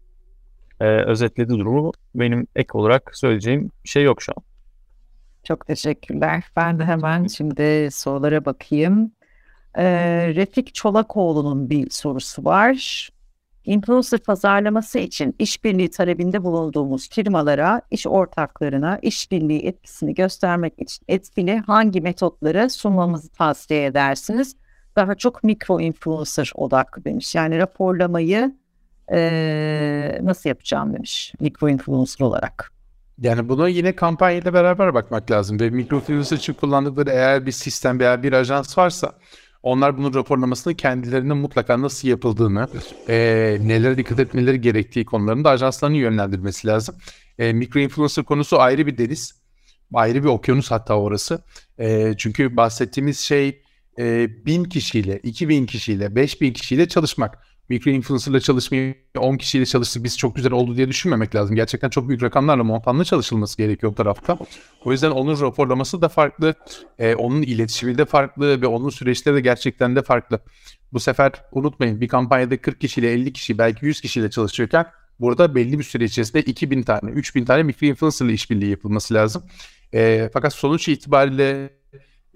e, özetledi durumu. Benim ek olarak söyleyeceğim şey yok şu an. Çok teşekkürler. Ben de hemen şimdi sorulara bakayım. Ee, Refik Çolakoğlu'nun bir sorusu var. Influencer pazarlaması için işbirliği talebinde bulunduğumuz firmalara, iş ortaklarına işbirliği etkisini göstermek için etkili hangi metotları sunmamızı tavsiye edersiniz? Daha çok mikro influencer odaklı demiş. Yani raporlamayı eee, nasıl yapacağım demiş mikro influencer olarak. Yani buna yine kampanyayla beraber bakmak lazım ve mikrofinansı için kullandıkları eğer bir sistem veya bir ajans varsa onlar bunun raporlamasını kendilerine mutlaka nasıl yapıldığını, eee nelere dikkat etmeleri gerektiği konularında ajanslarını yönlendirmesi lazım. Eee mikro influencer konusu ayrı bir deniz, ayrı bir okyanus hatta orası. Eee, çünkü bahsettiğimiz şey eee, bin kişiyle, 2000 kişiyle, 5000 kişiyle çalışmak. Mikro influencer'la çalışmayı 10 kişiyle çalıştık biz çok güzel oldu diye düşünmemek lazım. Gerçekten çok büyük rakamlarla montanlı çalışılması gerekiyor o tarafta. O yüzden onun raporlaması da farklı, e, onun iletişimi de farklı ve onun süreçleri de gerçekten de farklı. Bu sefer unutmayın bir kampanyada 40 kişiyle 50 kişi belki 100 kişiyle çalışıyorken burada belli bir süre içerisinde 2000 tane, 3000 tane mikro influencer işbirliği yapılması lazım. E, fakat sonuç itibariyle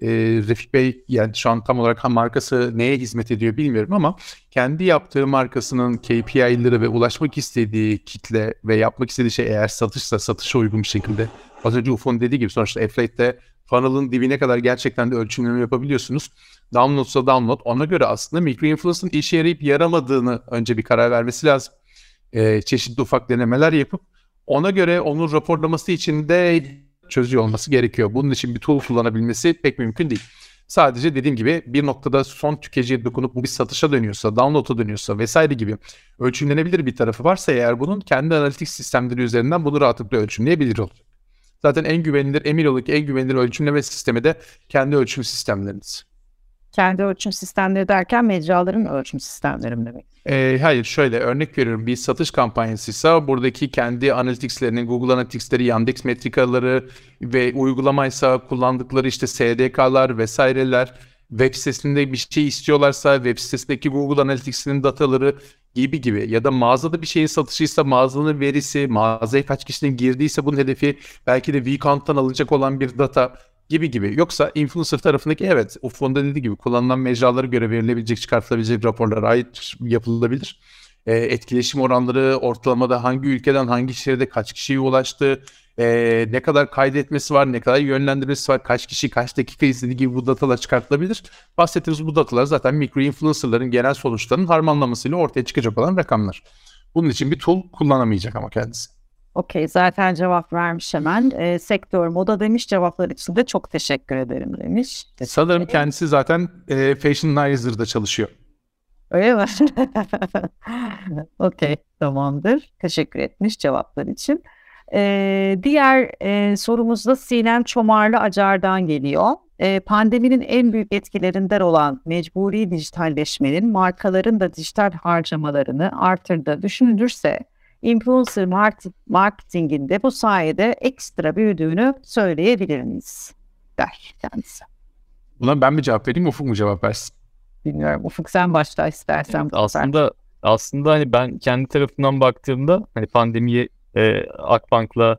e, Refik Bey yani şu an tam olarak markası neye hizmet ediyor bilmiyorum ama kendi yaptığı markasının KPI'leri ve ulaşmak istediği kitle ve yapmak istediği şey eğer satışsa satışa uygun bir şekilde az önce Ufon dediği gibi sonuçta Affiliate'de funnel'ın dibine kadar gerçekten de ölçümleme yapabiliyorsunuz. Download'sa download ona göre aslında mikro influencer'ın işe yarayıp yaramadığını önce bir karar vermesi lazım. E, çeşitli ufak denemeler yapıp ona göre onun raporlaması için de çözüyor olması gerekiyor. Bunun için bir tool kullanabilmesi pek mümkün değil. Sadece dediğim gibi bir noktada son tüketiciye dokunup bu bir satışa dönüyorsa, download'a dönüyorsa vesaire gibi ölçümlenebilir bir tarafı varsa eğer bunun kendi analitik sistemleri üzerinden bunu rahatlıkla ölçümleyebilir olacak. Zaten en güvenilir, emin olun ki en güvenilir ölçümleme sistemi de kendi ölçüm sistemleriniz. Kendi ölçüm sistemleri derken mecraların ölçüm sistemleri mi demek? Ee, hayır şöyle örnek veriyorum. Bir satış kampanyasıysa buradaki kendi analyticslerinin Google Analytics'leri, Yandex metrikaları ve uygulamaysa kullandıkları işte SDK'lar vesaireler web sitesinde bir şey istiyorlarsa web sitesindeki Google Analytics'inin dataları gibi gibi. Ya da mağazada bir şeyin satışıysa mağazanın verisi, mağazaya kaç kişinin girdiyse bunun hedefi belki de Vcount'tan alınacak olan bir data gibi gibi. Yoksa influencer tarafındaki evet Ufuk'un dediği gibi kullanılan mecralara göre verilebilecek, çıkartılabilecek raporlar ait yapılabilir. E, etkileşim oranları ortalamada hangi ülkeden hangi şehirde kaç kişiye ulaştı, e, ne kadar kaydetmesi var, ne kadar yönlendirmesi var, kaç kişi kaç dakika izlediği gibi bu datalar çıkartılabilir. Bahsettiğimiz bu datalar zaten mikro influencerların genel sonuçlarının harmanlamasıyla ortaya çıkacak olan rakamlar. Bunun için bir tool kullanamayacak ama kendisi. Okey zaten cevap vermiş hemen. E, sektör moda demiş cevaplar için de çok teşekkür ederim demiş. Sanırım kendisi zaten e, Fashionizers'da çalışıyor. Öyle mi? Okey tamamdır. Teşekkür etmiş cevaplar için. Ee, diğer e, sorumuz da Sinem Çomarlı Acar'dan geliyor. E, pandeminin en büyük etkilerinden olan mecburi dijitalleşmenin markaların da dijital harcamalarını artırdığı düşünülürse influencer marketingin de bu sayede ekstra büyüdüğünü söyleyebilir miyiz? Der kendisi. Buna ben mi cevap vereyim Ufuk mu cevap versin? Bilmiyorum Ufuk sen başla istersen. Evet, aslında aslında hani ben kendi tarafından baktığımda hani pandemiyi e, Akbank'la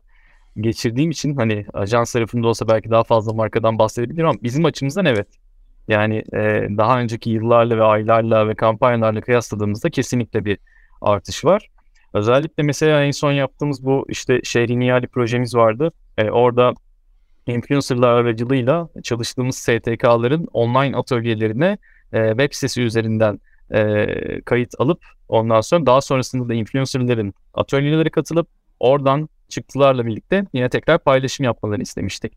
geçirdiğim için hani ajans tarafında olsa belki daha fazla markadan bahsedebilirim ama bizim açımızdan evet. Yani e, daha önceki yıllarla ve aylarla ve kampanyalarla kıyasladığımızda kesinlikle bir artış var. Özellikle mesela en son yaptığımız bu işte şehrin ihali projemiz vardı. E, orada influencerlar aracılığıyla çalıştığımız STK'ların online atölyelerine e, web sitesi üzerinden e, kayıt alıp ondan sonra daha sonrasında da influencerların atölyelere katılıp oradan çıktılarla birlikte yine tekrar paylaşım yapmalarını istemiştik.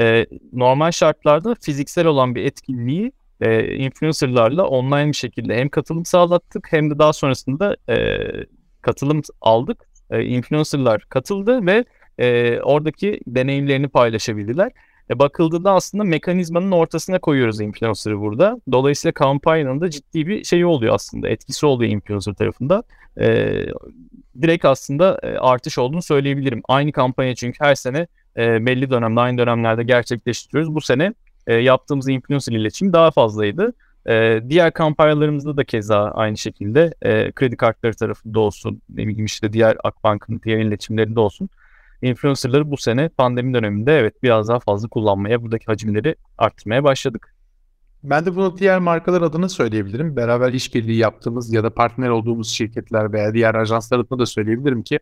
E, normal şartlarda fiziksel olan bir etkinliği e, influencerlarla online bir şekilde hem katılım sağlattık hem de daha sonrasında e, katılım aldık. E, influencerlar katıldı ve e, oradaki deneyimlerini paylaşabildiler. E, bakıldığında aslında mekanizmanın ortasına koyuyoruz influencer'ı burada. Dolayısıyla kampanyanın da ciddi bir şey oluyor aslında. Etkisi oluyor influencer tarafında. E, direkt aslında e, artış olduğunu söyleyebilirim. Aynı kampanya çünkü her sene e, belli dönemde aynı dönemlerde gerçekleştiriyoruz. Bu sene e, yaptığımız influencer iletişim daha fazlaydı. E, diğer kampanyalarımızda da keza aynı şekilde e, kredi kartları tarafında olsun, ne bileyim işte diğer Akbank'ın diğer iletişimlerinde olsun. Influencer'ları bu sene pandemi döneminde evet biraz daha fazla kullanmaya, buradaki hacimleri arttırmaya başladık. Ben de bunu diğer markalar adına söyleyebilirim. Beraber işbirliği yaptığımız ya da partner olduğumuz şirketler veya diğer ajanslar adına da söyleyebilirim ki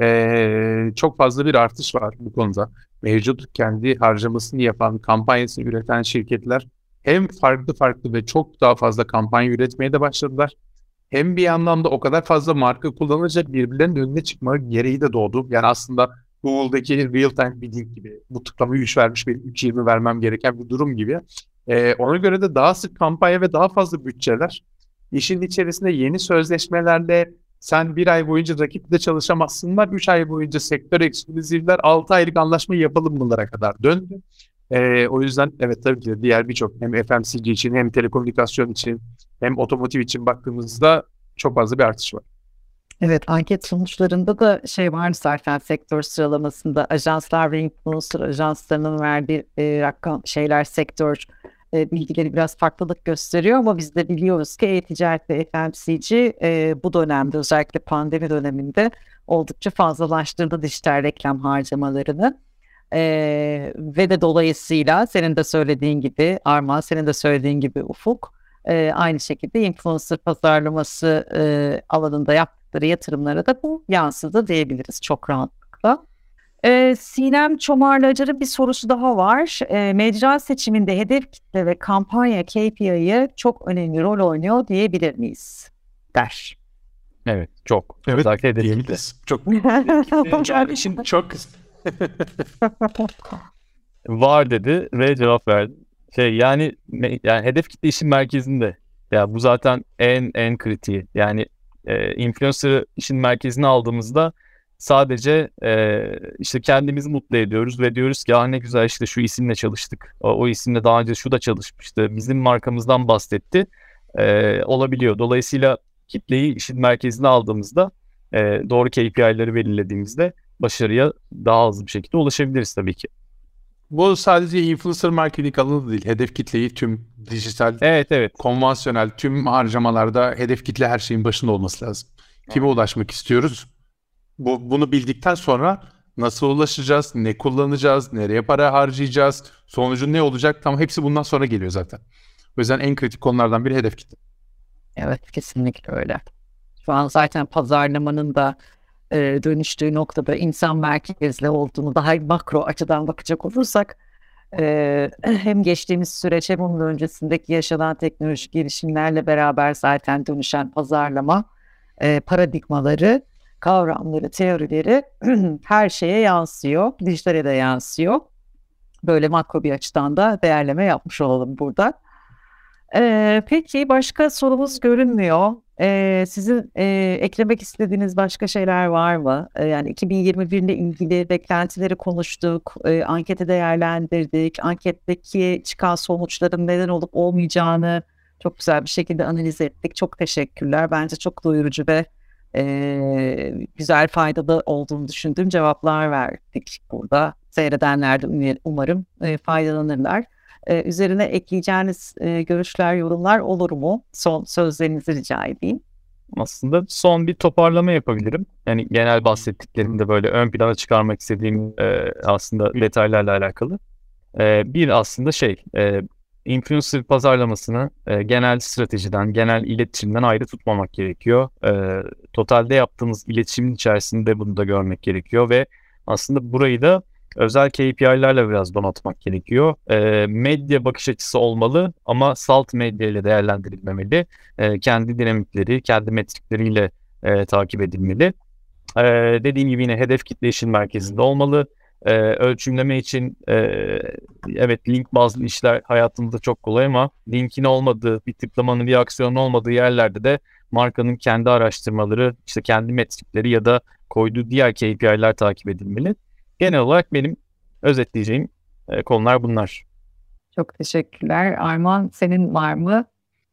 ee, çok fazla bir artış var bu konuda. Mevcut kendi harcamasını yapan, kampanyasını üreten şirketler hem farklı farklı ve çok daha fazla kampanya üretmeye de başladılar. Hem bir yandan da o kadar fazla marka kullanacak birbirlerinin önüne çıkma gereği de doğdu. Yani aslında Google'daki real time bidding gibi bu tıklamayı 3 vermiş benim 3.20 vermem gereken bir durum gibi. Ee, ona göre de daha sık kampanya ve daha fazla bütçeler. İşin içerisinde yeni sözleşmelerle sen bir ay boyunca rakiple çalışamazsın var. Üç ay boyunca sektör ekskluzivler altı aylık anlaşma yapalım bunlara kadar döndü. Ee, o yüzden evet tabii ki diğer birçok hem FMCG için hem telekomünikasyon için hem otomotiv için baktığımızda çok fazla bir artış var. Evet anket sonuçlarında da şey var zaten sektör sıralamasında ajanslar ve influencer ajanslarının verdiği e, rakam şeyler sektör e, bilgileri biraz farklılık gösteriyor ama biz de biliyoruz ki e-ticaret ve FMCG e, bu dönemde özellikle pandemi döneminde oldukça fazlalaştırdı dijital reklam harcamalarını. E, ve de dolayısıyla senin de söylediğin gibi Arma, senin de söylediğin gibi Ufuk e, aynı şekilde influencer pazarlaması e, alanında yaptıkları yatırımlara da bu yansıdı diyebiliriz çok rahatlıkla. E, Sinem Çomarlı bir sorusu daha var. E, mecra seçiminde hedef kitle ve kampanya KPI'yi çok önemli rol oynuyor diyebilir miyiz? Der. Evet çok. Evet Özellikle diyebiliriz. Kitle. Çok. yani işin çok Var dedi ve cevap verdi. Şey yani yani hedef kitle işin merkezinde. Ya bu zaten en en kritiği. Yani e, influencer işin merkezine aldığımızda sadece e, işte kendimizi mutlu ediyoruz ve diyoruz ki ne güzel işte şu isimle çalıştık. O, o isimle daha önce şu da çalışmıştı. Bizim markamızdan bahsetti. E, olabiliyor. Dolayısıyla kitleyi işin merkezine aldığımızda e, doğru KPI'leri belirlediğimizde başarıya daha hızlı bir şekilde ulaşabiliriz tabii ki. Bu sadece influencer marketing alanı değil. Hedef kitleyi tüm dijital, evet, evet. konvansiyonel tüm harcamalarda hedef kitle her şeyin başında olması lazım. Kime ulaşmak istiyoruz? Bu, bunu bildikten sonra nasıl ulaşacağız, ne kullanacağız, nereye para harcayacağız, sonucu ne olacak tam hepsi bundan sonra geliyor zaten. O yüzden en kritik konulardan biri hedef kitle. Evet kesinlikle öyle. Şu an zaten pazarlamanın da e, dönüştüğü noktada insan merkezli olduğunu daha makro açıdan bakacak olursak e, hem geçtiğimiz süreç hem onun öncesindeki yaşanan teknolojik gelişimlerle beraber zaten dönüşen pazarlama e, paradigmaları, kavramları, teorileri her şeye yansıyor. Dijitale de yansıyor. Böyle makro bir açıdan da değerleme yapmış olalım burada. Ee, peki başka sorumuz görünmüyor. Ee, sizin e, eklemek istediğiniz başka şeyler var mı? Ee, yani 2021 ile ilgili beklentileri konuştuk, e, anketi değerlendirdik, anketteki çıkan sonuçların neden olup olmayacağını çok güzel bir şekilde analiz ettik. Çok teşekkürler. Bence çok doyurucu ve e, güzel faydalı olduğunu düşündüğüm cevaplar verdik burada. Seyredenler de umarım e, faydalanırlar. E, üzerine ekleyeceğiniz e, görüşler, yorumlar olur mu? Son sözlerinizi rica edeyim. Aslında son bir toparlama yapabilirim. Yani genel bahsettiklerimde böyle ön plana çıkarmak istediğim e, aslında detaylarla alakalı. E, bir aslında şey, e, influencer pazarlamasını e, genel stratejiden, genel iletişimden ayrı tutmamak gerekiyor. E, totalde yaptığımız iletişimin içerisinde bunu da görmek gerekiyor ve aslında burayı da özel KPI'lerle biraz donatmak gerekiyor. E, medya bakış açısı olmalı ama salt medya ile değerlendirilmemeli. E, kendi dinamikleri, kendi metrikleriyle e, takip edilmeli. E, dediğim gibi yine hedef kitle işin merkezinde olmalı. E, ölçümleme için e, evet link bazlı işler hayatımızda çok kolay ama linkin olmadığı, bir tıklamanın, bir aksiyonun olmadığı yerlerde de markanın kendi araştırmaları, işte kendi metrikleri ya da koyduğu diğer KPI'ler takip edilmeli. Genel olarak benim özetleyeceğim e, konular bunlar. Çok teşekkürler. Arman senin var mı?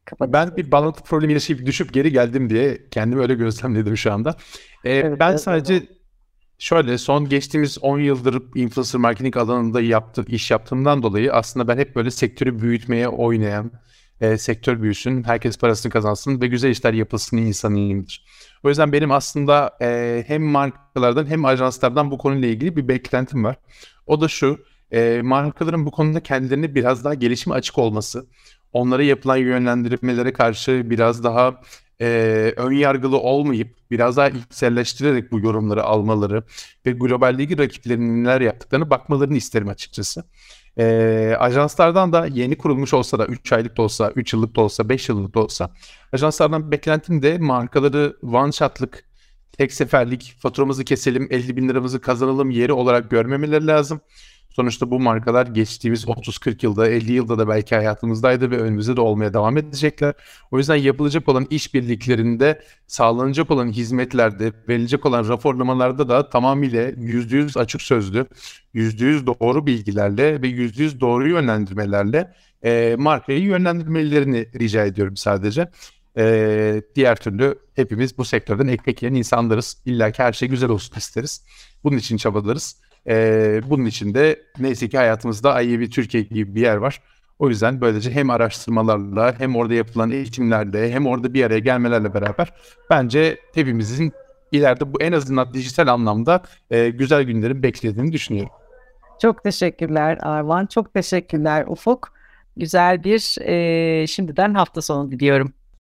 Kapatalım. Ben bir bağlantı problemi yaşayıp düşüp geri geldim diye kendimi öyle gözlemledim şu anda. Ee, evet, ben evet, sadece evet. şöyle son geçtiğimiz 10 yıldır influencer marketing alanında yaptığım, iş yaptığımdan dolayı aslında ben hep böyle sektörü büyütmeye oynayan, e, sektör büyüsün, herkes parasını kazansın ve güzel işler yapılsın insanıyımdır. O yüzden benim aslında e, hem markalardan hem ajanslardan bu konuyla ilgili bir beklentim var. O da şu, e, markaların bu konuda kendilerini biraz daha gelişime açık olması, onlara yapılan yönlendirmelere karşı biraz daha e, ön yargılı olmayıp biraz daha içselleştirerek bu yorumları almaları ve globaldeki rakiplerinin neler yaptıklarını bakmalarını isterim açıkçası. E, ajanslardan da yeni kurulmuş olsa da 3 aylık da olsa, 3 yıllık da olsa, 5 yıllık da olsa ajanslardan beklentim de markaları one shot'lık, tek seferlik faturamızı keselim, 50 bin liramızı kazanalım yeri olarak görmemeleri lazım. Sonuçta bu markalar geçtiğimiz 30-40 yılda, 50 yılda da belki hayatımızdaydı ve önümüzde de olmaya devam edecekler. O yüzden yapılacak olan işbirliklerinde, sağlanacak olan hizmetlerde, verilecek olan raporlamalarda da tamamıyla %100 açık sözlü, %100 doğru bilgilerle ve %100 doğru yönlendirmelerle e, markayı yönlendirmelerini rica ediyorum sadece. E, diğer türlü hepimiz bu sektörden ekmek yiyen insanlarız. İlla ki her şey güzel olsun isteriz. Bunun için çabalarız. Ee, bunun için de neyse ki hayatımızda IEB Türkiye gibi bir yer var. O yüzden böylece hem araştırmalarla hem orada yapılan eğitimlerle hem orada bir araya gelmelerle beraber bence hepimizin ileride bu en azından dijital anlamda e, güzel günlerin beklediğini düşünüyorum. Çok teşekkürler Arvan. Çok teşekkürler Ufuk. Güzel bir e, şimdiden hafta sonu diliyorum.